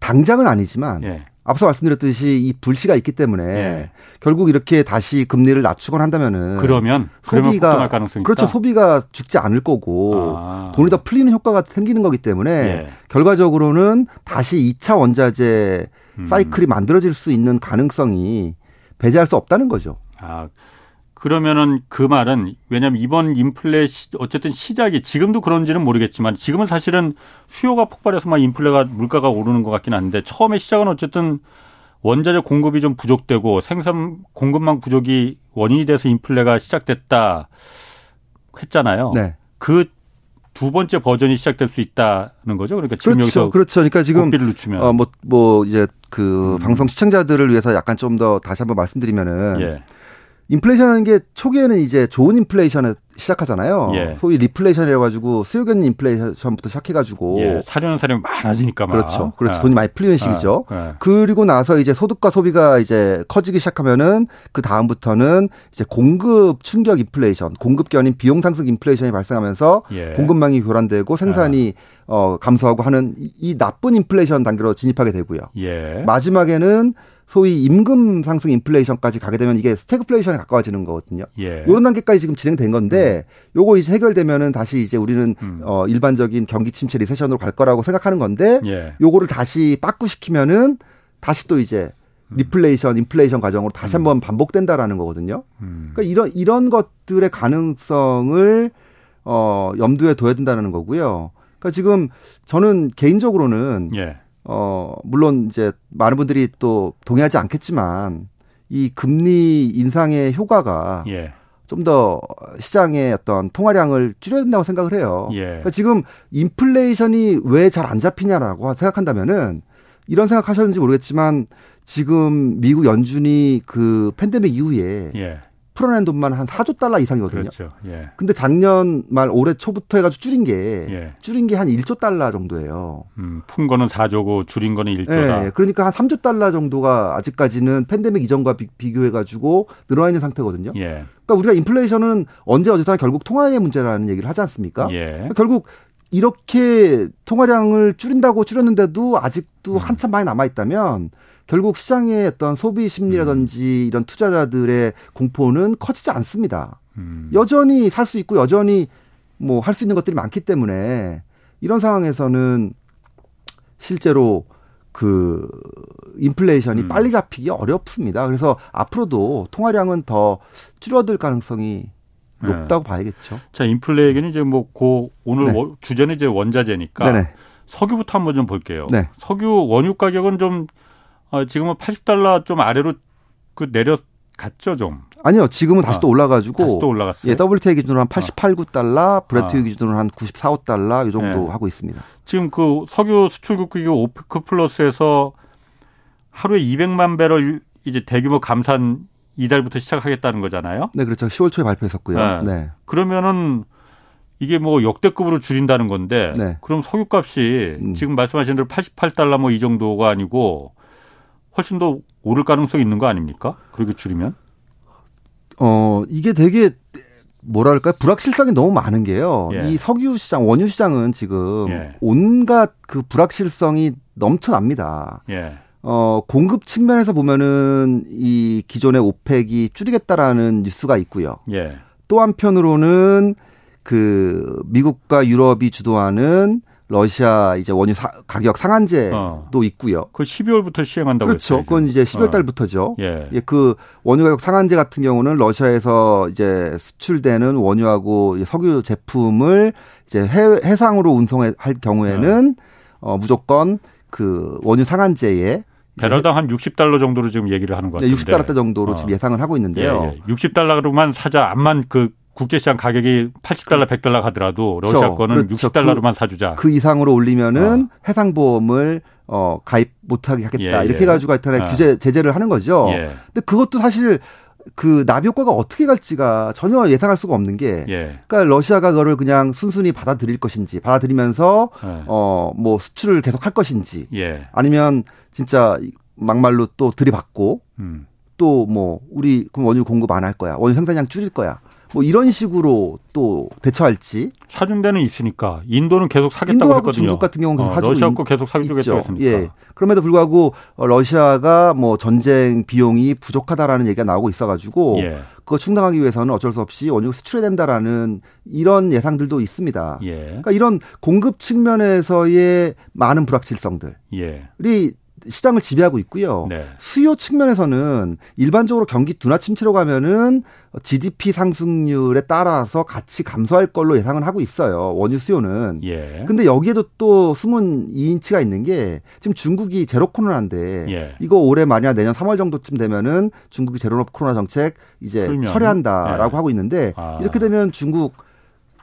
당장은 아니지만 예. 앞서 말씀드렸듯이 이 불씨가 있기 때문에 예. 결국 이렇게 다시 금리를 낮추곤 한다면은 그러면 소비가 가능성이 그렇죠. 소비가 죽지 않을 거고 아. 돈이 더 풀리는 효과가 생기는 거기 때문에 예. 결과적으로는 다시 2차 원자재 음. 사이클이 만들어질 수 있는 가능성이 배제할 수 없다는 거죠. 아. 그러면은 그 말은 왜냐하면 이번 인플레 시, 어쨌든 시작이 지금도 그런지는 모르겠지만 지금은 사실은 수요가 폭발해서 막 인플레가 물가가 오르는 것 같긴 한데 처음에 시작은 어쨌든 원자재 공급이 좀 부족되고 생산 공급망 부족이 원인이 돼서 인플레가 시작됐다 했잖아요. 네. 그두 번째 버전이 시작될 수 있다는 거죠. 그러니까 지금 그렇죠. 여기서 그렇죠. 그러니까 지금 어뭐뭐 뭐 이제 그 음. 방송 시청자들을 위해서 약간 좀 더 다시 한번 말씀드리면은 예. 인플레이션하는 게 초기에는 이제 좋은 인플레이션을 시작하잖아요. 예. 소위 리플레이션이라 가지고 수요견인 인플레이션부터 시작해가지고 예. 사려는 사람이 많아지니까 그렇죠. 그렇죠. 아. 돈이 많이 풀리는 시기죠. 아. 아. 그리고 나서 이제 소득과 소비가 이제 커지기 시작하면은 그 다음부터는 이제 공급 충격 인플레이션, 아닌 비용 상승 인플레이션이 발생하면서 예. 공급망이 교란되고 생산이 어 감소하고 하는 이, 이 나쁜 인플레이션 단계로 진입하게 되고요. 예. 마지막에는 소위 임금 상승 인플레이션까지 가게 되면 이게 스태그플레이션에 가까워지는 거거든요. 예. 이런 단계까지 지금 진행된 건데 음. 요거 이제 해결되면은 다시 이제 우리는 음. 어 일반적인 경기 침체 recession으로 갈 거라고 생각하는 건데 예. 요거를 다시 빠꾸시키면은 다시 또 이제 음. 리플레이션, 인플레이션 과정으로 다시 음. 한번 반복된다라는 거거든요. 음. 그러니까 이런 이런 것들의 가능성을 어 염두에 둬야 된다는 거고요. 그러니까 지금 저는 개인적으로는 예. 어, 물론 이제 많은 분들이 또 동의하지 않겠지만 이 금리 인상의 효과가 예. 좀더 시장의 어떤 통화량을 줄여야 된다고 생각을 해요. 예. 그러니까 지금 인플레이션이 왜 잘 안 잡히냐라고 생각한다면은 이런 생각하셨는지 모르겠지만 지금 미국 연준이 그 팬데믹 이후에 예. 풀어낸 돈만 한 4조 달러 이상이거든요. 그렇죠. 예. 근데 작년 말 올해 초부터 해가지고 줄인 게 예. 줄인 게 한 1조 달러 정도예요. 음, 푼 거는 4조고 줄인 거는 1조다. 예. 그러니까 한 3조 달러 정도가 아직까지는 팬데믹 이전과 비, 교해가지고 늘어나 있는 상태거든요. 예. 그러니까 우리가 인플레이션은 언제 어디서나 결국 통화의 문제라는 얘기를 하지 않습니까? 예. 그러니까 결국 이렇게 통화량을 줄인다고 줄였는데도 아직도 음. 한참 많이 남아 있다면 결국 시장의 어떤 소비 심리라든지 음. 이런 투자자들의 공포는 커지지 않습니다. 음. 여전히 살 수 있고 여전히 뭐 할 수 있는 것들이 많기 때문에 이런 상황에서는 실제로 그 인플레이션이 음. 빨리 잡히기 어렵습니다. 그래서 앞으로도 통화량은 더 줄어들 가능성이 네. 높다고 네. 봐야겠죠. 자, 인플레 얘기는 이제 뭐 고 오늘 네. 주제는 이제 원자재니까 네네. 석유부터 한번 좀 볼게요. 네. 석유 원유 가격은 좀 어, 지금은 80달러 좀 아래로 그 내려갔죠 좀. 아니요, 지금은 다시 아, 또 올라가지고. 다시 또 올라갔어요. 예, WTI 기준으로 한 88, 9달러, 브레트 아. 기준으로 한 94, 5달러 이 정도 네. 하고 있습니다. 지금 그 석유 수출국 기구 오페크 플러스에서 하루에 200만 배럴 이제 대규모 감산 이달부터 시작하겠다는 거잖아요. 네, 그렇죠. 10월 초에 발표했었고요. 네. 네. 그러면은 이게 뭐 역대급으로 줄인다는 건데 네. 그럼 석유값이 음. 지금 말씀하신 대로 88달러 뭐 이 정도가 아니고 훨씬 더 오를 가능성이 있는 거 아닙니까? 그렇게 줄이면? 어, 이게 되게 뭐랄까 불확실성이 너무 많은 게요. 예. 이 석유 시장, 원유 시장은 지금 예. 온갖 그 불확실성이 넘쳐납니다. 예. 어, 공급 측면에서 보면은 이 기존의 오펙이 줄이겠다라는 뉴스가 있고요. 예. 또 한편으로는 그 미국과 유럽이 주도하는 러시아 이제 원유 사, 가격 상한제도 어. 있고요. 그 12월부터 시행한다고 그렇죠. 했어요, 그건 이제 12월 어. 달부터죠. 어. 예. 예. 그 원유 가격 상한제 같은 경우는 러시아에서 이제 수출되는 원유하고 석유 제품을 이제 해, 해상으로 운송할 경우에는 어. 어, 무조건 그 원유 상한제에 배럴당 한 60달러 정도로 지금 얘기를 하는 것 같은데. 60달러 정도로 어. 지금 예상을 하고 있는데요. 예, 예. 60달러로만 사자 암만 그 국제시장 가격이 80달러, 100달러 가더라도 러시아 그렇죠. 거는 그렇죠. 60달러로만 그, 사주자. 그 이상으로 올리면은 어. 해상보험을 어, 가입 못하게 하겠다. 예, 이렇게 예. 가지고 하여튼 어. 규제, 제재를 하는 거죠. 예. 근데 그것도 사실 그 나비 효과가 어떻게 갈지가 전혀 예상할 수가 없는 게, 예. 그러니까 러시아가 그거를 그냥 순순히 받아들일 것인지, 받아들이면서 예. 어뭐 수출을 계속 할 것인지, 예. 아니면 진짜 막말로 또 들이받고 음. 또뭐 우리 그럼 원유 공급 안 할 거야, 원유 생산량 줄일 거야. 뭐 이런 식으로 또 대처할지 사준 데는 있으니까 인도는 계속 사겠다고 인도하고 했거든요. 중국 같은 경우는 어, 사주고 러시아 거 계속 사주겠다고 했습니다. 예. 그럼에도 불구하고 러시아가 뭐 전쟁 비용이 부족하다라는 얘기가 나오고 있어가지고 예. 그거 충당하기 위해서는 어쩔 수 없이 원유 수출해야 된다라는 이런 예상들도 있습니다. 예. 그러니까 이런 공급 측면에서의 많은 불확실성들이 예. 시장을 지배하고 있고요. 네. 수요 측면에서는 일반적으로 경기 둔화 침체로 가면은 GDP 상승률에 따라서 같이 감소할 걸로 예상을 하고 있어요. 원유 수요는. 예. 근데 여기에도 또 숨은 이인치가 있는 게 지금 중국이 제로 코로나인데 예. 이거 올해 만약 내년 3월 정도쯤 되면은 중국이 제로 코로나 정책 이제 풀면. 철회한다라고 예. 하고 있는데 아. 이렇게 되면 중국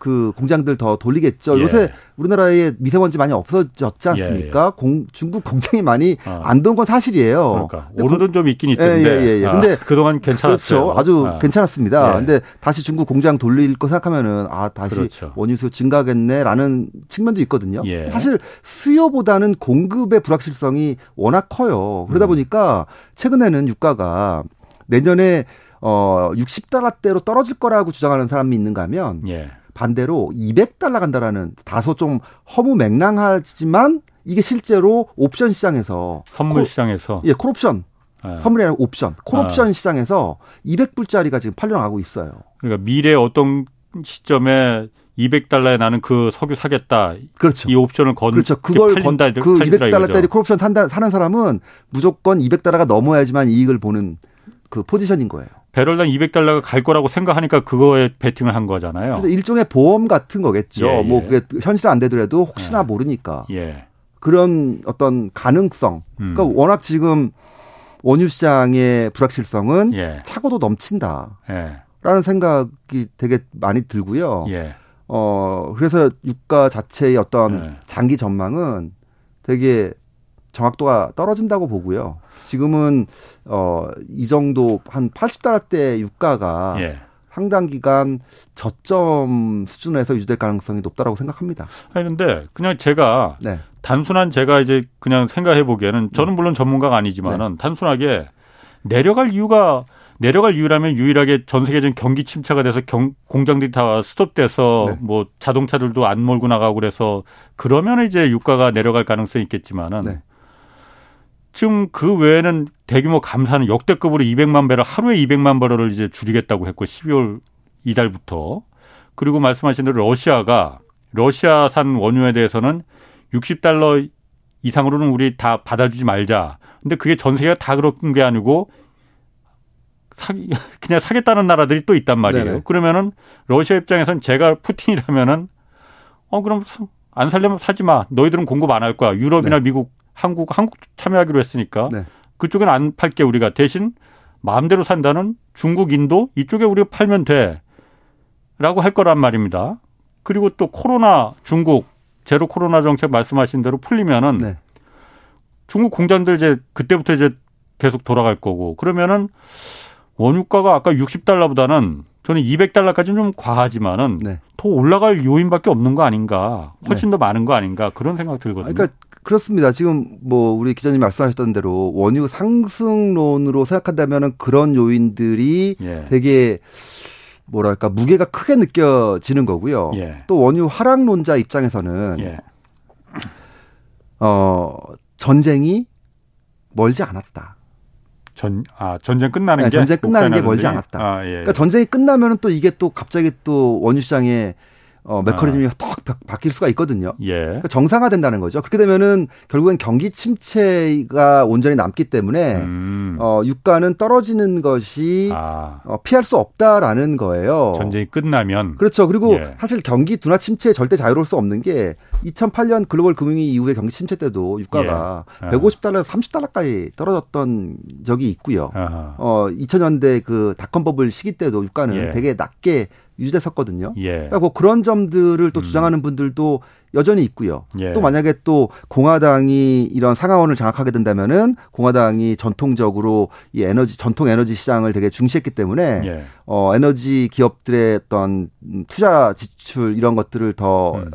그 공장들 더 돌리겠죠. 예. 요새 우리나라에 미세먼지 많이 없어졌지 않습니까? 예, 예. 공, 중국 공장이 많이 어. 안돈 건 사실이에요. 그러니까 오늘은 좀 있긴 있던데. 예, 예, 예. 아, 근데 그동안 괜찮았어요. 그렇죠. 아주 아. 괜찮았습니다. 예. 근데 다시 중국 공장 돌릴 거 생각하면은 아 다시 그렇죠. 원유 수요 증가겠네라는 측면도 있거든요. 예. 사실 수요보다는 공급의 불확실성이 워낙 커요. 그러다 음. 보니까 최근에는 유가가 내년에 어 60달러대로 떨어질 거라고 주장하는 사람이 있는가 하면 예. 반대로 200달러 간다라는 다소 좀 허무 맹랑하지만 이게 실제로 옵션 시장에서 선물 시장에서 예, 콜옵션 네. 선물이 아니라 옵션, 콜옵션 아. 시장에서 200불짜리가 지금 팔려나가고 있어요. 그러니까 미래 어떤 시점에 200달러에 나는 그 석유 사겠다. 그렇죠. 이 옵션을 건 그렇죠. 그걸 팔린다, 건, 그 200달러짜리 콜옵션 산다, 사는 사람은 무조건 200달러가 넘어야지만 이익을 보는 그 포지션인 거예요. 배럴당 200달러가 갈 거라고 생각하니까 그거에 베팅을 한 거잖아요. 그래서 일종의 보험 같은 거겠죠. 예, 뭐 예. 뭐 그게 현실 안 되더라도 혹시나 예. 모르니까. 예. 그런 어떤 가능성. 음. 그러니까 워낙 지금 원유 시장의 불확실성은 예. 차고도 넘친다. 예. 라는 생각이 되게 많이 들고요. 어, 그래서 유가 자체의 어떤 장기 전망은 되게 정확도가 떨어진다고 보고요. 지금은 어 이 정도 한 80달러대 유가가 예. 상당 기간 저점 수준에서 유지될 가능성이 높다라고 생각합니다. 근데 그냥 제가 네. 단순한 제가 이제 그냥 생각해 보기에는 저는 네. 물론 전문가가 아니지만은 네. 단순하게 내려갈 이유가 내려갈 이유라면 유일하게 전 세계적인 경기 침체가 돼서 경, 공장들이 다 스톱돼서 네. 뭐 자동차들도 안 몰고 나가고 그래서 그러면 이제 유가가 내려갈 가능성이 있겠지만은 네. 지금 그 외에는 대규모 감사는 역대급으로 200만 배럴 하루에 200만 배럴을 이제 줄이겠다고 했고 12월 이달부터 그리고 말씀하신 대로 러시아가 러시아산 원유에 대해서는 60달러 이상으로는 우리 다 받아주지 말자. 근데 그게 전 세계가 다 그런 게 아니고 사, 그냥 사겠다는 나라들이 또 있단 말이에요. 네네. 그러면은 러시아 입장에선 제가 푸틴이라면은 어 그럼 안 살려면 사지 마. 너희들은 공급 안 할 거야. 유럽이나 네. 미국 한국 한국 참여하기로 했으니까 네. 그쪽엔 안 팔게 우리가 대신 마음대로 산다는 중국, 인도 이쪽에 우리가 팔면 돼라고 할 거란 말입니다. 그리고 또 코로나 중국 제로 코로나 정책 말씀하신 대로 풀리면은 네. 중국 공장들 이제 그때부터 이제 계속 돌아갈 거고 그러면은 원유가가 아까 60달러보다는 저는 200달러까지는 좀 과하지만은 네. 더 올라갈 요인밖에 없는 거 아닌가 훨씬 네. 더 많은 거 아닌가 그런 생각 들거든요. 그러니까 그렇습니다. 지금 뭐 우리 기자님 말씀하셨던 대로 원유 상승론으로 생각한다면은 그런 요인들이 예. 되게 뭐랄까 무게가 크게 느껴지는 거고요. 예. 또 원유 하락론자 입장에서는 예. 어 전쟁이 멀지 않았다. 전, 아, 전쟁 끝나는 네, 게? 전쟁 끝나는 게 멀지 않았다. 아, 예. 그러니까 전쟁이 끝나면은 또 이게 또 갑자기 또 원유 시장에 어, 메커니즘이 아. 턱 바뀔 수가 있거든요. 예. 그러니까 정상화된다는 거죠. 그렇게 되면은 결국엔 경기 침체가 온전히 남기 때문에 음. 어, 유가는 떨어지는 것이 아. 어, 피할 수 없다라는 거예요. 전쟁이 끝나면 그렇죠. 그리고 예. 사실 경기 둔화 침체에 절대 자유로울 수 없는 게 2008년 글로벌 금융위 이후에 경기 침체 때도 유가가 예. 150달러에서 30달러까지 떨어졌던 적이 있고요. 아하. 어, 2000년대 그 닷컴 버블 시기 때도 유가는 예. 되게 낮게 유지됐었거든요. 예. 그러니까 뭐 그런 점들을 또 음. 주장하는 분들도 여전히 있고요. 예. 또 만약에 또 공화당이 이런 상하원을 장악하게 된다면은 공화당이 전통적으로 이 에너지 전통 에너지 시장을 되게 중시했기 때문에 예. 어 에너지 기업들의 어떤 투자 지출 이런 것들을 더 음.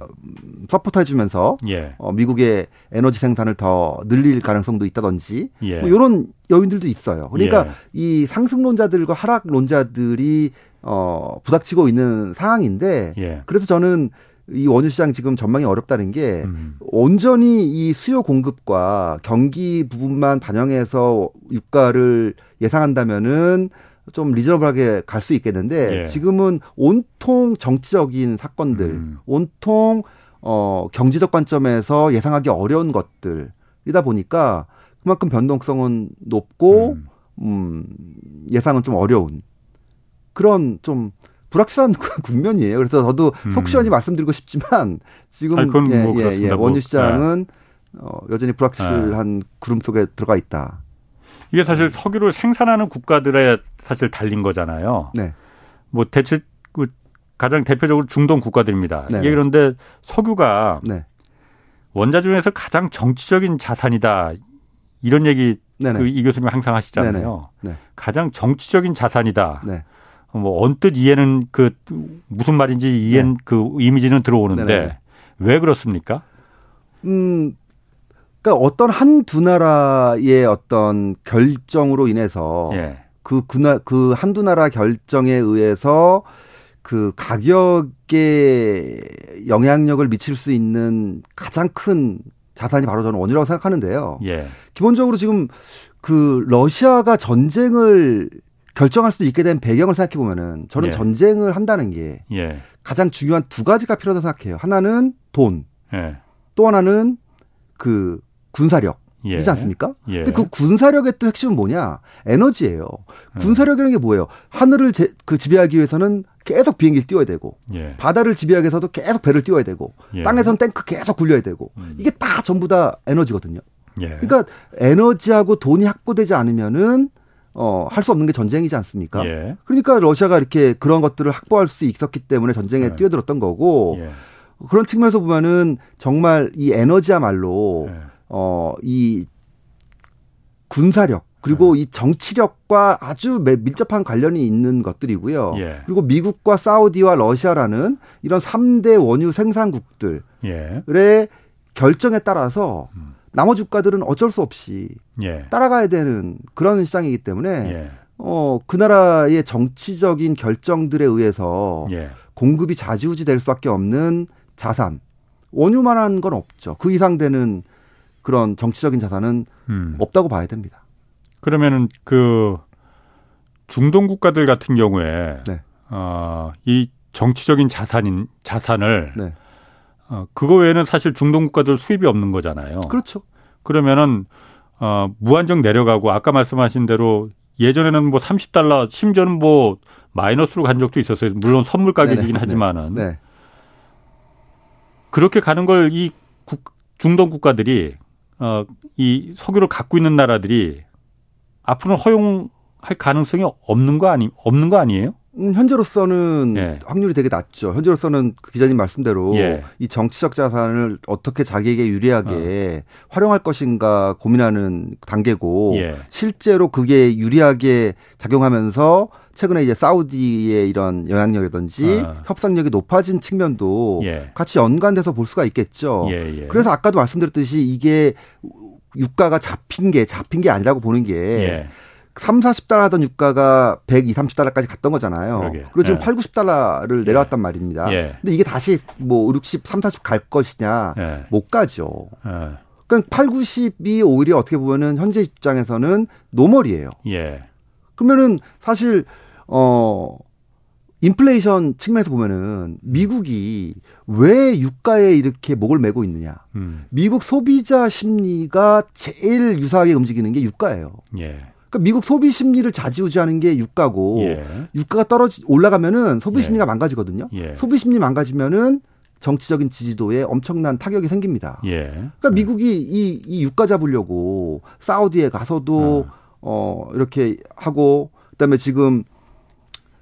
서포트해 주면서 예. 어 미국의 에너지 생산을 더 늘릴 가능성도 있다든지 예. 뭐 이런 여인들도 있어요. 그러니까 예. 이 상승론자들과 하락론자들이 어 부닥치고 있는 상황인데 예. 그래서 저는 이 원유 시장 지금 전망이 어렵다는 게 음. 온전히 이 수요 공급과 경기 부분만 반영해서 유가를 예상한다면은 좀 리저너블하게 갈 수 있겠는데 예. 지금은 온통 정치적인 사건들, 음. 온통 어 경제적 관점에서 예상하기 어려운 것들이다 보니까 그만큼 변동성은 높고 음, 음 예상은 좀 어려운 그런 좀 불확실한 국면이에요. 그래서 저도 음. 속 시원히 말씀드리고 싶지만 지금 아니, 예, 뭐 예, 예, 원유 시장은 네. 어, 여전히 불확실한 네. 구름 속에 들어가 있다. 이게 사실 석유를 생산하는 국가들에 사실 달린 거잖아요. 네. 뭐 대체 그 가장 대표적으로 중동 국가들입니다. 네 이게 그런데 석유가 네. 원자 중에서 가장 정치적인 자산이다. 이런 얘기 그 이 교수님 항상 하시잖아요. 네. 가장 정치적인 자산이다. 네. 뭐 언뜻 이해는 그 무슨 말인지 이해는 네. 그 이미지는 들어오는데 네네. 왜 그렇습니까? 음, 그러니까 어떤 한두 나라의 어떤 결정으로 인해서 예. 그 그나 그 한두 나라 결정에 의해서 그 가격에 영향력을 미칠 수 있는 가장 큰 자산이 바로 저는 원유라고 생각하는데요. 예. 기본적으로 지금 그 러시아가 전쟁을 결정할 수 있게 된 배경을 생각해 보면은 저는 예. 전쟁을 한다는 게 예. 가장 중요한 두 가지가 필요하다고 생각해요. 하나는 돈, 예. 또 하나는 그 군사력. 예. 이지 않습니까? 예. 근데 그 군사력의 또 핵심은 뭐냐? 에너지예요. 예. 군사력이라는 게 뭐예요? 하늘을 제, 그 지배하기 위해서는 계속 비행기를 띄워야 되고, 예. 바다를 지배하기 위해서도 계속 배를 띄워야 되고, 예. 땅에서는 탱크 계속 굴려야 되고, 음. 이게 다 전부 다 에너지거든요. 그러니까 에너지하고 돈이 확보되지 않으면은 어, 할 수 없는 게 전쟁이지 않습니까? 예. 그러니까 러시아가 이렇게 그런 것들을 확보할 수 있었기 때문에 전쟁에 예. 뛰어들었던 거고 예. 그런 측면에서 보면은 정말 이 에너지야말로 예. 어, 이 군사력 그리고 예. 이 정치력과 아주 밀접한 관련이 있는 것들이고요. 예. 그리고 미국과 사우디와 러시아라는 이런 3대 원유 생산국들의 결정에 따라서 음. 나머지 국가들은 어쩔 수 없이 예. 따라가야 되는 그런 시장이기 때문에 예. 어, 그 나라의 정치적인 결정들에 의해서 예. 공급이 좌지우지 될 수밖에 없는 자산 원유만한 건 없죠. 그 이상 되는 그런 정치적인 자산은 음. 없다고 봐야 됩니다. 그러면은 그 중동 국가들 같은 경우에 네. 어, 이 정치적인 자산인 자산을 네. 어, 그거 외에는 사실 중동 국가들 수입이 없는 거잖아요. 그렇죠. 그러면은 어, 무한정 내려가고 아까 말씀하신 대로 예전에는 뭐 30달러 심지어는 뭐 마이너스로 간 적도 있었어요. 물론 선물 가격이긴 네네, 하지만은 네. 그렇게 가는 걸 이 중동 국가들이 어, 이 석유를 갖고 있는 나라들이 앞으로는 허용할 가능성이 없는 거 아니 없는 거 아니에요? 음, 현재로서는 예. 확률이 되게 낮죠. 현재로서는 그 기자님 말씀대로 예. 이 정치적 자산을 어떻게 자기에게 유리하게 어. 활용할 것인가 고민하는 단계고 예. 실제로 그게 유리하게 작용하면서 최근에 이제 사우디의 이런 영향력이라든지 어. 협상력이 높아진 측면도 예. 같이 연관돼서 볼 수가 있겠죠. 예, 예. 그래서 아까도 말씀드렸듯이 이게 유가가 잡힌 게 잡힌 게 아니라고 보는 게 3, 40달러 하던 유가가 100, 20, 30달러까지 갔던 거잖아요. 그러게. 그리고 지금 예. 8, 90달러를 내려왔단 말입니다. 예. 근데 이게 다시 뭐 60, 3, 40 갈 것이냐 예. 못 가죠. 예. 그러니까 8, 90이 오히려 어떻게 보면은 현재 입장에서는 normal이에요. 예. 그러면은 사실 어 인플레이션 측면에서 보면은 미국이 왜 유가에 이렇게 목을 메고 있느냐. 음. 미국 소비자 심리가 제일 유사하게 움직이는 게 유가예요. 예. 그러니까 미국 소비 심리를 좌지우지하는 게 유가고 예. 유가가 떨어지 올라가면은 소비 예. 심리가 예. 망가지거든요. 소비 심리 망가지면은 정치적인 지지도에 엄청난 타격이 생깁니다. 예. 그러니까 미국이 이, 이 유가 잡으려고 사우디에 가서도 어. 어 이렇게 하고 그다음에 지금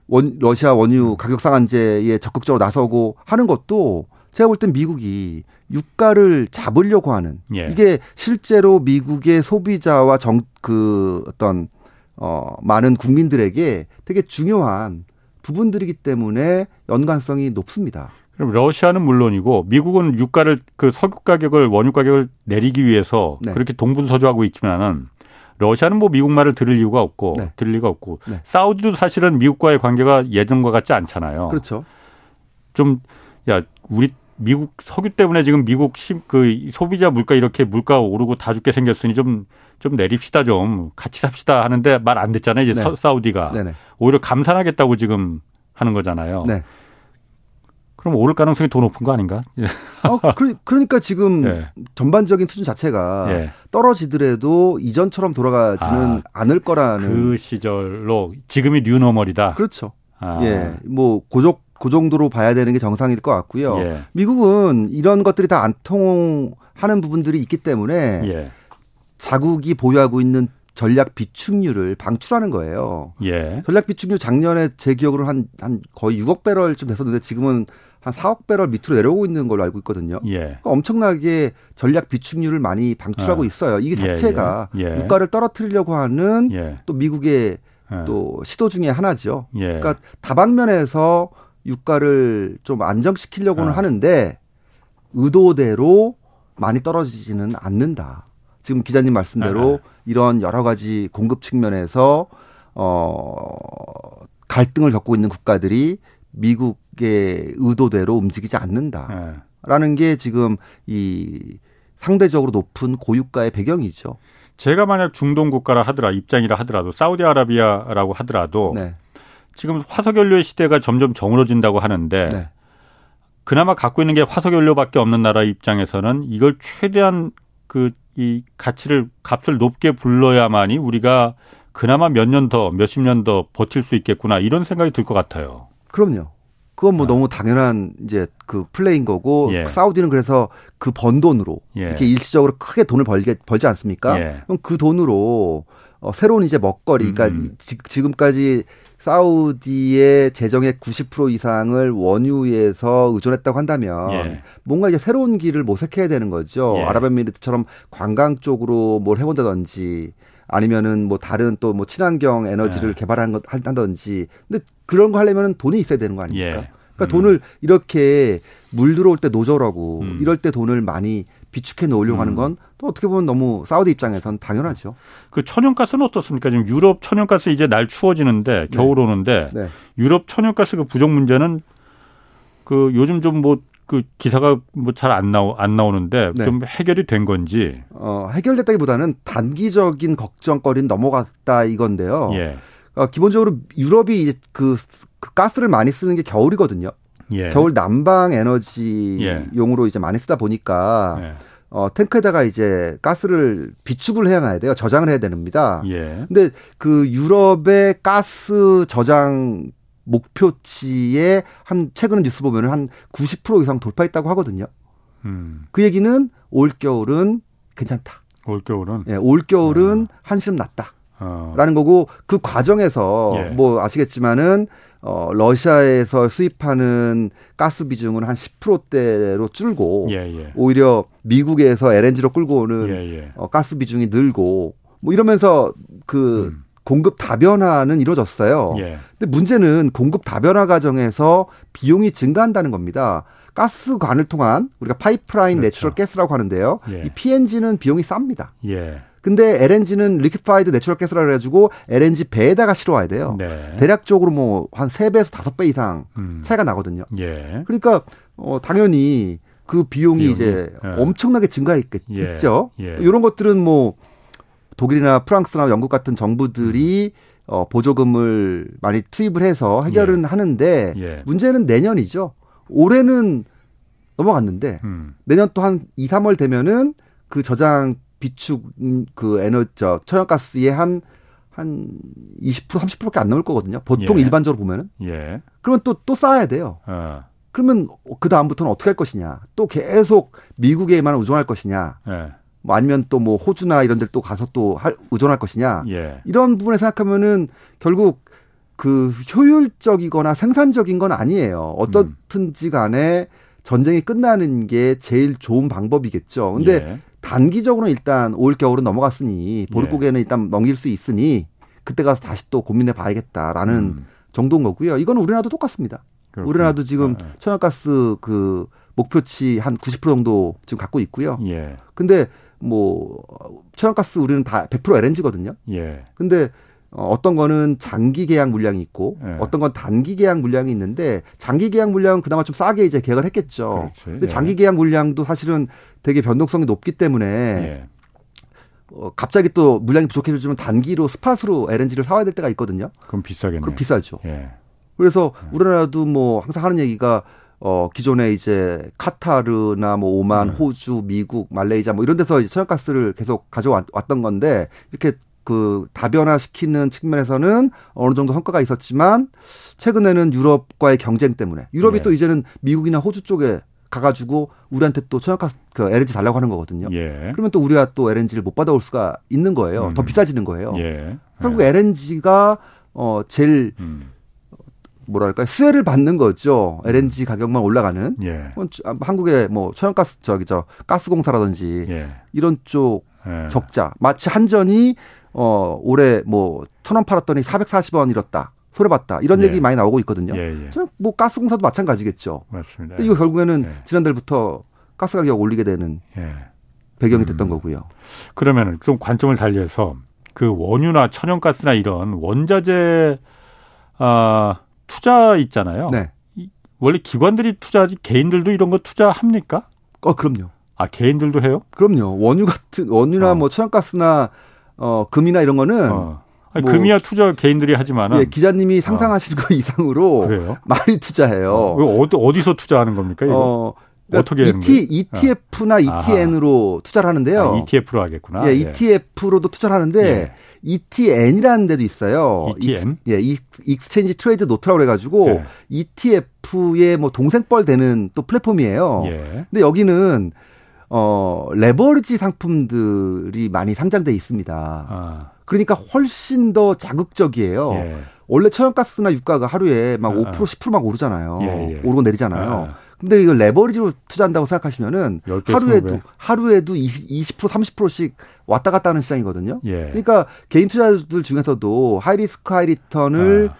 원, 러시아 원유 가격 상한제에 적극적으로 나서고 하는 것도 제가 볼 땐 미국이 유가를 잡으려고 하는 예. 이게 실제로 미국의 소비자와 정 그 어떤 어 많은 국민들에게 되게 중요한 부분들이기 때문에 연관성이 높습니다. 그럼 러시아는 물론이고 미국은 유가를 그 석유 가격을 원유 가격을 내리기 위해서 네. 그렇게 동분서주하고 있지만은 러시아는 뭐 미국 말을 들을 이유가 없고 네. 들을 리가 없고 네. 사우디도 사실은 미국과의 관계가 예전과 같지 않잖아요. 그렇죠. 좀 야 우리 미국 석유 때문에 지금 미국 시, 그 소비자 물가 이렇게 물가 오르고 다 죽게 생겼으니 좀좀 내립시다 좀 같이 삽시다 하는데 말 안 됐잖아요 이제 네. 사우디가 네네. 오히려 감산하겠다고 지금 하는 거잖아요. 네. 그럼 오를 가능성이 더 높은 거 아닌가? 예. 어, 그러니까 지금 예. 전반적인 수준 자체가 예. 떨어지더라도 이전처럼 돌아가지는 아, 않을 거라는 그 시절로 지금이 뉴노멀이다. 그렇죠. 아. 예, 뭐 고적 그 정도로 봐야 되는 게 정상일 것 같고요. 예. 미국은 이런 것들이 다 안 통하는 부분들이 있기 때문에 예. 자국이 보유하고 있는 전략 비축률을 방출하는 거예요. 예. 전략 비축률 작년에 제 기억으로 한, 한 거의 6억 배럴쯤 됐었는데 지금은 한 4억 배럴 밑으로 내려오고 있는 걸로 알고 있거든요. 예. 그러니까 엄청나게 전략 비축률을 많이 방출하고 어. 있어요. 이게 예, 자체가 예. 예. 유가를 떨어뜨리려고 하는 예. 또 미국의 예. 또 시도 중의 하나죠. 그러니까 다방면에서 유가를 좀 안정시키려고는 어. 하는데 의도대로 많이 떨어지지는 않는다. 지금 기자님 말씀대로 아, 아. 이런 여러 가지 공급 측면에서 어 갈등을 겪고 있는 국가들이 미국의 의도대로 움직이지 않는다라는 네. 게 지금 이 상대적으로 높은 고유가의 배경이죠. 제가 만약 중동 국가라 하더라 입장이라 하더라도 사우디아라비아라고 하더라도 네. 지금 화석연료의 시대가 점점 정으로진다고 하는데 네. 그나마 갖고 있는 게 화석연료밖에 없는 나라 입장에서는 이걸 최대한 그 이 가치를 값을 높게 불러야만이 우리가 그나마 몇 년 더, 몇십 년 더 버틸 수 있겠구나 이런 생각이 들 것 같아요. 그럼요. 그건 뭐 아. 너무 당연한 이제 그 플레이인 거고 예. 사우디는 그래서 그 번 돈으로 예. 이렇게 일시적으로 크게 돈을 벌게 벌지 않습니까? 예. 그럼 그 돈으로 어, 새로운 이제 먹거리, 그러니까 음. 음. 지, 지금까지 사우디의 재정의 90% 이상을 원유에서 의존했다고 한다면 예. 뭔가 이제 새로운 길을 모색해야 되는 거죠. 예. 아랍에미리트처럼 관광 쪽으로 뭘 해본다든지 아니면은 뭐 다른 또 뭐 친환경 에너지를 예. 개발하는 것 한다든지 근데 그런 거 하려면 돈이 있어야 되는 거 아닙니까? 예. 그러니까 음. 돈을 이렇게 물 들어올 때 노조라고 음. 이럴 때 돈을 많이 비축해 놓으려고 음. 하는 건 또 어떻게 보면 너무 사우디 입장에선 당연하죠. 그 천연가스는 어떻습니까? 지금 유럽 천연가스 이제 날 추워지는데 네. 겨울 오는데 네. 유럽 천연가스 그 부족 문제는 그 요즘 좀뭐 그 기사가 뭐 잘 안 나오 안 나오는데 네. 좀 해결이 된 건지. 어, 해결됐다기보다는 단기적인 걱정거리는 넘어갔다 이건데요. 예. 어, 기본적으로 유럽이 이제 그, 그 가스를 많이 쓰는 게 겨울이거든요. 예. 겨울 난방 에너지용으로 예. 이제 많이 쓰다 보니까 예. 어, 탱크에다가 이제 가스를 비축을 해야 놔야 돼요. 저장을 해야 됩니다. 예. 근데 그 유럽의 가스 저장 목표치에 한 최근 뉴스 보면은 한 90% 이상 돌파했다고 하거든요. 음. 그 얘기는 올 겨울은 괜찮다. 올 겨울은 예, 올 겨울은 어. 한심 났다. 어. 라는 거고 그 과정에서 예. 뭐 아시겠지만은 어 러시아에서 수입하는 가스 비중은 한 10%대로 줄고 예, 예. 오히려 미국에서 LNG로 끌고 오는 예, 예. 어, 가스 비중이 늘고 뭐 이러면서 그 음. 공급 다변화는 이루어졌어요. 예. 근데 문제는 공급 다변화 과정에서 비용이 증가한다는 겁니다. 가스관을 통한 우리가 파이프라인 그렇죠. natural gas라고 하는데요. 예. 이 PNG는 비용이 쌉니다. 예. 근데 LNG는 liquefied natural gas라 그래가지고 LNG 배에다가 실어와야 돼요. 네. 대략적으로 뭐한 세배에서 다섯 배 이상 음. 차이가 나거든요. 예. 그러니까 어 당연히 그 비용이, 비용이 이제 예. 엄청나게 증가했겠죠. 예. 예. 이런 것들은 뭐 독일이나 프랑스나 영국 같은 정부들이 어, 보조금을 많이 투입을 해서 해결은 예. 하는데 예. 문제는 내년이죠. 올해는 넘어갔는데 음. 내년 또 한 2, 3월 되면은 그 저장 비축 음, 그 에너지 저 천연가스의 한 한 20% 30%밖에 안 넘을 거거든요. 보통 예. 일반적으로 보면은. 예. 그러면 또또 쌓아야 돼요. 어. 그러면 그 다음부터는 어떻게 할 것이냐? 또 계속 미국에만 의존할 것이냐? 예. 뭐 아니면 또 뭐 호주나 이런 데또 가서 또 할, 의존할 것이냐? 예. 이런 부분에 생각하면은 결국 그 효율적이거나 생산적인 건 아니에요. 어떻든지 간에 전쟁이 끝나는 게 제일 좋은 방법이겠죠. 근데 예. 단기적으로는 일단 올 겨울은 넘어갔으니 보릿고개는 예. 일단 넘길 수 있으니 그때 가서 다시 또 고민해 봐야겠다라는 음. 정도인 거고요. 이거는 우리나라도 똑같습니다. 그렇군요. 우리나라도 지금 네. 천연가스 그 목표치 한 90% 정도 지금 갖고 있고요. 예. 근데 뭐 천연가스 우리는 다 100% LNG거든요. 예. 근데 어, 어떤 거는 장기 계약 물량이 있고 예. 어떤 건 단기 계약 물량이 있는데 장기 계약 물량은 그나마 좀 싸게 이제 계약을 했겠죠. 그렇지. 근데 예. 장기 계약 물량도 사실은 되게 변동성이 높기 때문에 예. 어, 갑자기 또 물량이 부족해지면 단기로 스팟으로 LNG를 사와야 될 때가 있거든요. 그럼 비싸겠네. 그럼 비싸죠. 예. 그래서 예. 우리나라도 뭐 항상 하는 얘기가 어 기존에 이제 카타르나 뭐 오만, 음. 호주, 미국, 말레이시아 뭐 이런 데서 이제 천연가스를 계속 가져왔던 건데 이렇게 그 다변화시키는 측면에서는 어느 정도 성과가 있었지만 최근에는 유럽과의 경쟁 때문에 유럽이 예. 또 이제는 미국이나 호주 쪽에 가가지고 우리한테 또 천연가스 그 LNG 달라고 하는 거거든요. 예. 그러면 또 우리가 또 LNG를 못 받아올 수가 있는 거예요. 음. 더 비싸지는 거예요. 예. 결국 예. LNG가 어 제일 음. 뭐랄까 수혜를 받는 거죠. LNG 가격만 올라가는. 예. 한국의 뭐 천연가스 저기 저 가스공사라든지 예. 이런 쪽 예. 적자. 마치 한전이 어, 올해 뭐, 천 원 팔았더니 440원 잃었다. 손해봤다. 이런 예. 얘기 많이 나오고 있거든요. 예, 예. 뭐, 가스공사도 마찬가지겠죠. 맞습니다. 이거 결국에는 예. 지난달부터 가스 가격 올리게 되는 예. 배경이 됐던 음. 거고요. 그러면 좀 관점을 달리해서 그 원유나 천연가스나 이런 원자재, 아, 투자 있잖아요. 네. 원래 기관들이 투자하지 개인들도 이런 거 투자합니까? 어, 그럼요. 아, 개인들도 해요? 그럼요. 원유 같은, 원유나 어. 뭐 천연가스나 어, 금이나 이런 거는 어. 아니, 뭐, 금이야 투자 개인들이 하지만 예, 기자님이 상상하시는 어. 거 이상으로 그래요? 많이 투자해요. 어, 어디, 어디서 투자하는 겁니까? 이거? 어, 그러니까 어떻게 ET, ETF나 ETN으로 투자를 하는데요. 아, ETF로 하겠구나. 예, 예. ETF로도 투자를 하는데 예. ETN이라는 데도 있어요. ETN? 예, exchange trade note라고 그래가지고 예. ETF의 뭐 동생뻘 되는 또 플랫폼이에요. 예. 근데 여기는 어, 레버리지 상품들이 많이 상장돼 있습니다. 아. 그러니까 훨씬 더 자극적이에요. 예. 원래 천연가스나 유가가 하루에 막 5% 아. 10%막 오르잖아요. 예, 예. 오르고 내리잖아요. 아. 근데 이걸 레버리지로 투자한다고 생각하시면은 하루에도 하루에도 20, 20% 30%씩 왔다 갔다 하는 시장이거든요. 예. 그러니까 개인 투자자들 중에서도 high risk high return을 아.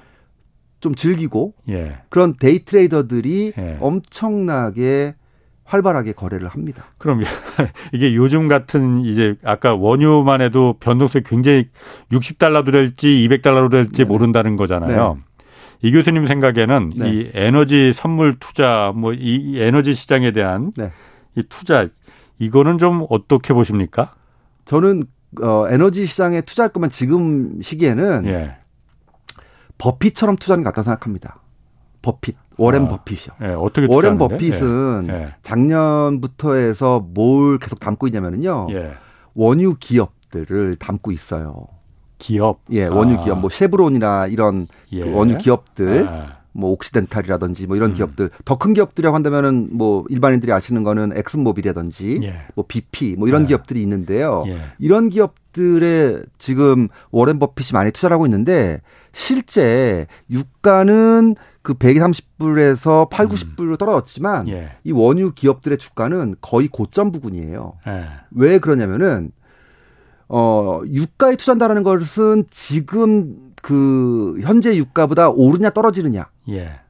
좀 즐기고 예. 그런 day trader들이 예. 엄청나게 활발하게 거래를 합니다. 그럼 이게 요즘 같은 이제 아까 원유만 해도 변동성이 굉장히 60달러도 될지 200달러도 될지 네. 모른다는 거잖아요. 네. 이 교수님 생각에는 네. 이 에너지 선물 투자 뭐 이 에너지 시장에 대한 네. 이 투자 이거는 좀 어떻게 보십니까? 저는 어 에너지 시장에 투자할 거면 지금 시기에는 예. 버핏처럼 투자하는 게 맞다 생각합니다. 버핏. 워렌 아, 버핏이요. 예, 어떻게 워렌 버핏은 예, 예. 작년부터 해서 뭘 계속 담고 있냐면요. 예. 원유 기업들을 담고 있어요. 기업? 예, 원유 아. 기업. 뭐 쉐브론이나 이런 예. 그 원유 기업들. 아. 뭐 옥시덴탈이라든지 뭐 이런 음. 기업들 더 큰 기업들이라고 한다면은 뭐 일반인들이 아시는 거는 엑슨모빌이라든지 예. 뭐 BP 뭐 이런 예. 기업들이 있는데요. 예. 이런 기업들에 지금 워렌 버핏이 많이 투자를 하고 있는데 실제 유가는 그 130불에서 8, 90불로 음. 떨어졌지만 예. 이 원유 기업들의 주가는 거의 고점 부근이에요. 예. 왜 그러냐면은 어 유가에 투자한다라는 것은 지금 그 현재 유가보다 오르냐 떨어지느냐. 예.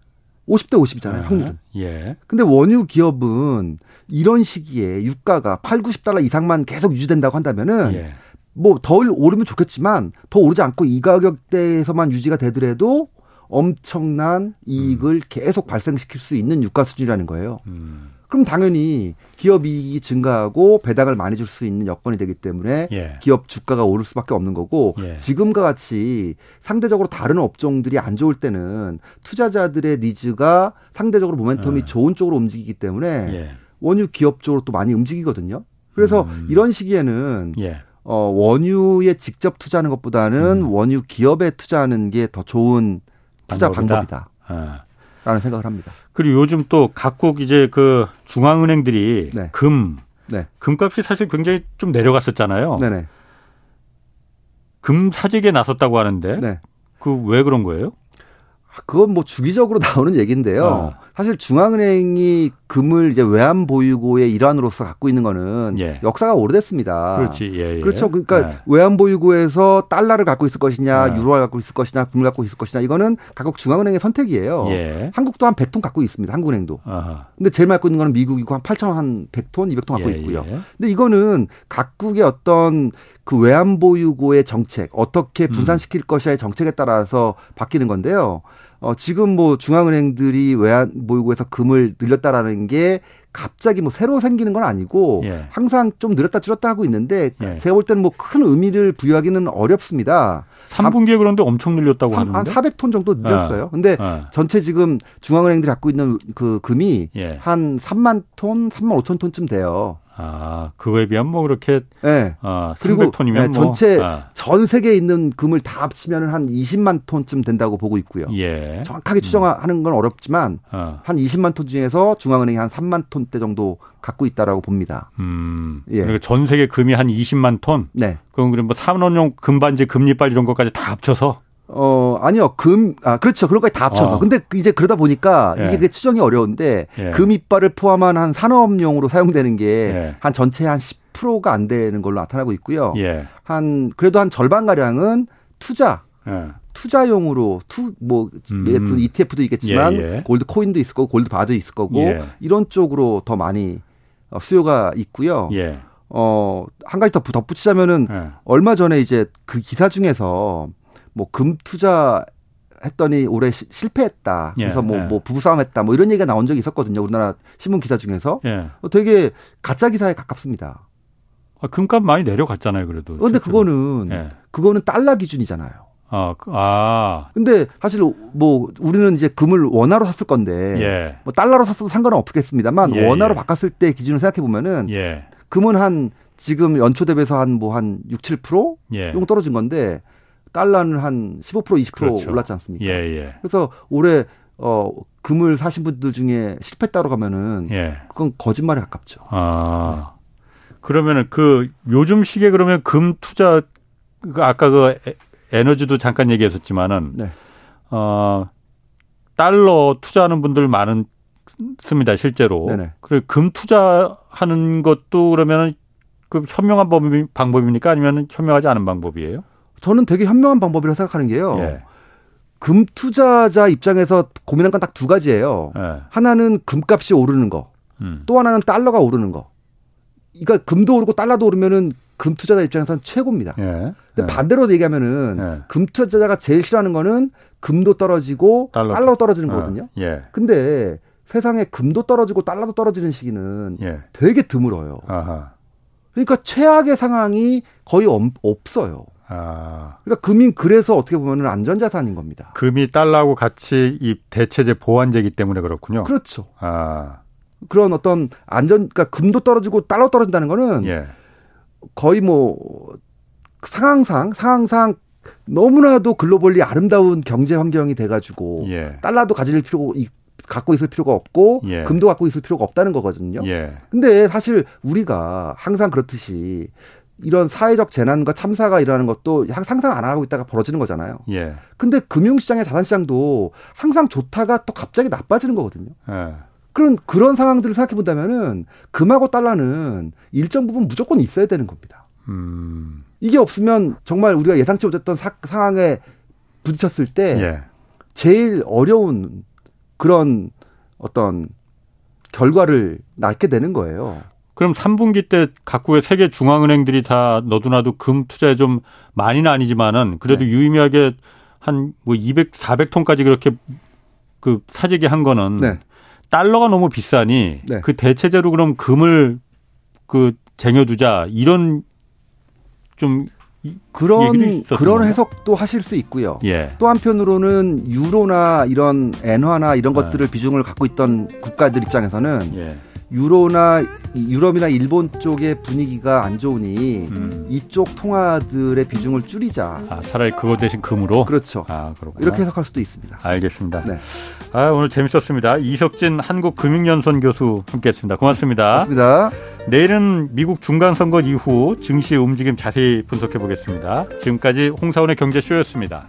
50대 50이잖아요, 확률은. 예. 근데 원유 기업은 이런 시기에 유가가 8, 90달러 이상만 계속 유지된다고 한다면은 예. 뭐덜 오르면 좋겠지만 더 오르지 않고 이 가격대에서만 유지가 되더라도 엄청난 이익을 음. 계속 발생시킬 수 있는 유가 수준이라는 거예요. 음. 그럼 당연히 기업 이익이 증가하고 배당을 많이 줄 수 있는 여건이 되기 때문에 예. 기업 주가가 오를 수밖에 없는 거고 예. 지금과 같이 상대적으로 다른 업종들이 안 좋을 때는 투자자들의 니즈가 상대적으로 모멘텀이 예. 좋은 쪽으로 움직이기 때문에 예. 원유 기업 쪽으로 또 많이 움직이거든요. 그래서 음. 이런 시기에는 예. 어, 원유에 직접 투자하는 것보다는 음. 원유 기업에 투자하는 게 더 좋은 투자 방법이다. 아. 라는 생각을 합니다. 그리고 요즘 또 각국 이제 그 중앙은행들이 네. 금, 네. 금값이 사실 굉장히 좀 내려갔었잖아요. 네네. 금 사재기에 나섰다고 하는데 네. 그 왜 그런 거예요? 그건 뭐 주기적으로 나오는 얘기인데요. 어. 사실 중앙은행이 금을 이제 외환 보유고의 일환으로서 갖고 있는 거는 예. 역사가 오래됐습니다. 그렇지. 예, 예. 그렇죠. 그러니까 예. 외환 보유고에서 달러를 갖고 있을 것이냐, 예. 유로를 갖고 있을 것이냐, 금을 갖고 있을 것이냐 이거는 각국 중앙은행의 선택이에요. 예. 한국도 한 100톤 갖고 있습니다. 한국은행도. 아하. 근데 제일 많이 갖고 있는 거는 미국이고 한 8천 한 100톤, 200톤 갖고 예, 있고요. 근데 이거는 각국의 어떤 그 외환 보유고의 정책 어떻게 분산시킬 음. 것이냐의 정책에 따라서 바뀌는 건데요. 어, 지금 뭐 중앙은행들이 외환 보유고에서 금을 늘렸다라는 게 갑자기 뭐 새로 생기는 건 아니고 예. 항상 좀 늘었다 줄었다 하고 있는데 예. 제가 볼 때는 뭐 큰 의미를 부여하기는 어렵습니다. 3분기에 그런데 엄청 늘렸다고 하는데 한 400톤 정도 늘렸어요. 아. 근데 아. 전체 지금 중앙은행들이 갖고 있는 그 금이 예. 한 3만 톤, 3만 5천 톤쯤 돼요. 아, 그거에 비하면 뭐 그렇게 네. 아, 그리고 네, 전체 아. 전 세계에 있는 금을 다 합치면 한 20만 톤쯤 된다고 보고 있고요. 예. 정확하게 추정하는 건 어렵지만 아. 한 20만 톤 중에서 중앙은행이 한 3만 톤대 정도 갖고 있다라고 봅니다. 음. 예. 그러니까 전 세계 금이 한 20만 톤. 네. 그럼 그럼 뭐 산업용 금반지, 금리빨 이런 것까지 다 합쳐서 어, 아니요. 금, 아, 그렇죠. 그런 거다 합쳐서. 어. 근데 이제 그러다 보니까 예. 이게 추정이 어려운데 예. 금 이빨을 포함한 한 산업용으로 사용되는 게한 예. 전체 한 10%가 안 되는 걸로 나타나고 있고요. 예. 한, 그래도 한 절반가량은 투자. 예. 투자용으로 투뭐 음. ETF도 있겠지만 예, 골드 코인도 있을 거고 골드 바도 있을 거고 이런 쪽으로 더 많이 어, 수요가 있고요. 어, 한 가지 더 덧붙이자면은 얼마 전에 이제 그 기사 중에서 뭐 금 투자 했더니 올해 시, 실패했다. 예, 그래서 뭐, 예. 뭐 부부싸움했다. 뭐 이런 얘기가 나온 적이 있었거든요. 우리나라 신문 기사 중에서. 예. 어, 되게 가짜 기사에 가깝습니다. 아, 금값 많이 내려갔잖아요. 그래도. 그런데 그거는 예. 그거는 달러 기준이잖아요. 아, 그, 아. 근데 사실 뭐 우리는 이제 금을 원화로 샀을 건데 예. 뭐 달러로 샀어도 상관은 없겠습니다만 예, 원화로 바꿨을 때 기준을 생각해 보면은 금은 한 지금 연초 대비해서 한 뭐한 뭐 한 6, 7% 예. 정도 떨어진 건데 달러는 한 15% 20% 그렇죠. 올랐지 않습니까? 예, 예. 그래서 올해 어 금을 사신 분들 중에 실패했다고 가면은 예. 그건 거짓말에 가깝죠. 아. 그러면은 그 요즘 시기에 그러면 금 투자 그 아까 그 에너지도 잠깐 얘기했었지만은 네. 어 달러 투자하는 분들 많은 습니다 실제로. 네네. 그리고 금 투자하는 것도 그러면은 그 현명한 방법입니까 아니면 현명하지 않은 방법이에요? 저는 되게 현명한 방법이라고 생각하는 게요. 예. 금 투자자 입장에서 고민한 건 딱 두 가지예요. 예. 하나는 금값이 오르는 거, 음. 또 하나는 달러가 오르는 거. 그러니까 금도 오르고 달러도 오르면은 금 투자자 입장에서는 최고입니다. 예. 근데 예. 반대로 얘기하면은 예. 금 투자자가 제일 싫어하는 거는 금도 떨어지고 달러. 달러 떨어지는 어. 거거든요. 예. 근데 세상에 금도 떨어지고 달러도 떨어지는 시기는 예. 되게 드물어요. 아하. 그러니까 최악의 상황이 거의 없어요. 아. 그러니까 금이 그래서 어떻게 보면은 안전자산인 겁니다. 금이 달러하고 같이 이 대체제 보완제이기 때문에 그렇군요. 그렇죠. 아. 그런 어떤 안전, 그러니까 금도 떨어지고 달러 떨어진다는 거는 예. 거의 뭐 상황상 상황상 너무나도 글로벌리 아름다운 경제 환경이 돼가지고 예. 달러도 가질 필요 갖고 있을 필요가 없고 예. 금도 갖고 있을 필요가 없다는 거거든요. 예. 근데 사실 우리가 항상 그렇듯이 이런 사회적 재난과 참사가 일어나는 것도 상상 안 하고 있다가 벌어지는 거잖아요. 예. 근데 금융시장의 자산시장도 항상 좋다가 또 갑자기 나빠지는 거거든요. 예. 그런 그런 상황들을 생각해 본다면은 금하고 달러는 일정 부분 무조건 있어야 되는 겁니다. 음. 이게 없으면 정말 우리가 예상치 못했던 사, 상황에 부딪혔을 때 예. 제일 어려운 그런 어떤 결과를 낳게 되는 거예요. 그럼 3분기 때 각국의 세계 중앙은행들이 다 너도나도 금 투자에 좀 많이는 아니지만은 그래도 네. 유의미하게 한 뭐 200, 400톤까지 그렇게 그 사재기 한 거는 네. 달러가 너무 비싸니 네. 그 대체제로 그럼 금을 그 쟁여두자 이런 좀 그런 그런 건가? 해석도 하실 수 있고요. 예. 또 한편으로는 유로나 이런 엔화나 이런 네. 것들을 비중을 갖고 있던 국가들 입장에서는 예. 유로나 유럽이나 일본 쪽의 분위기가 안 좋으니 음. 이쪽 통화들의 비중을 줄이자. 아, 차라리 그거 대신 금으로. 그렇죠. 아, 그렇구나. 이렇게 해석할 수도 있습니다. 알겠습니다. 네. 아, 오늘 재밌었습니다. 이석진 한국금융연수원 교수 함께했습니다. 고맙습니다. 고맙습니다. 내일은 미국 중간 선거 이후 증시 움직임 자세히 분석해 보겠습니다. 지금까지 홍사원의 경제쇼였습니다.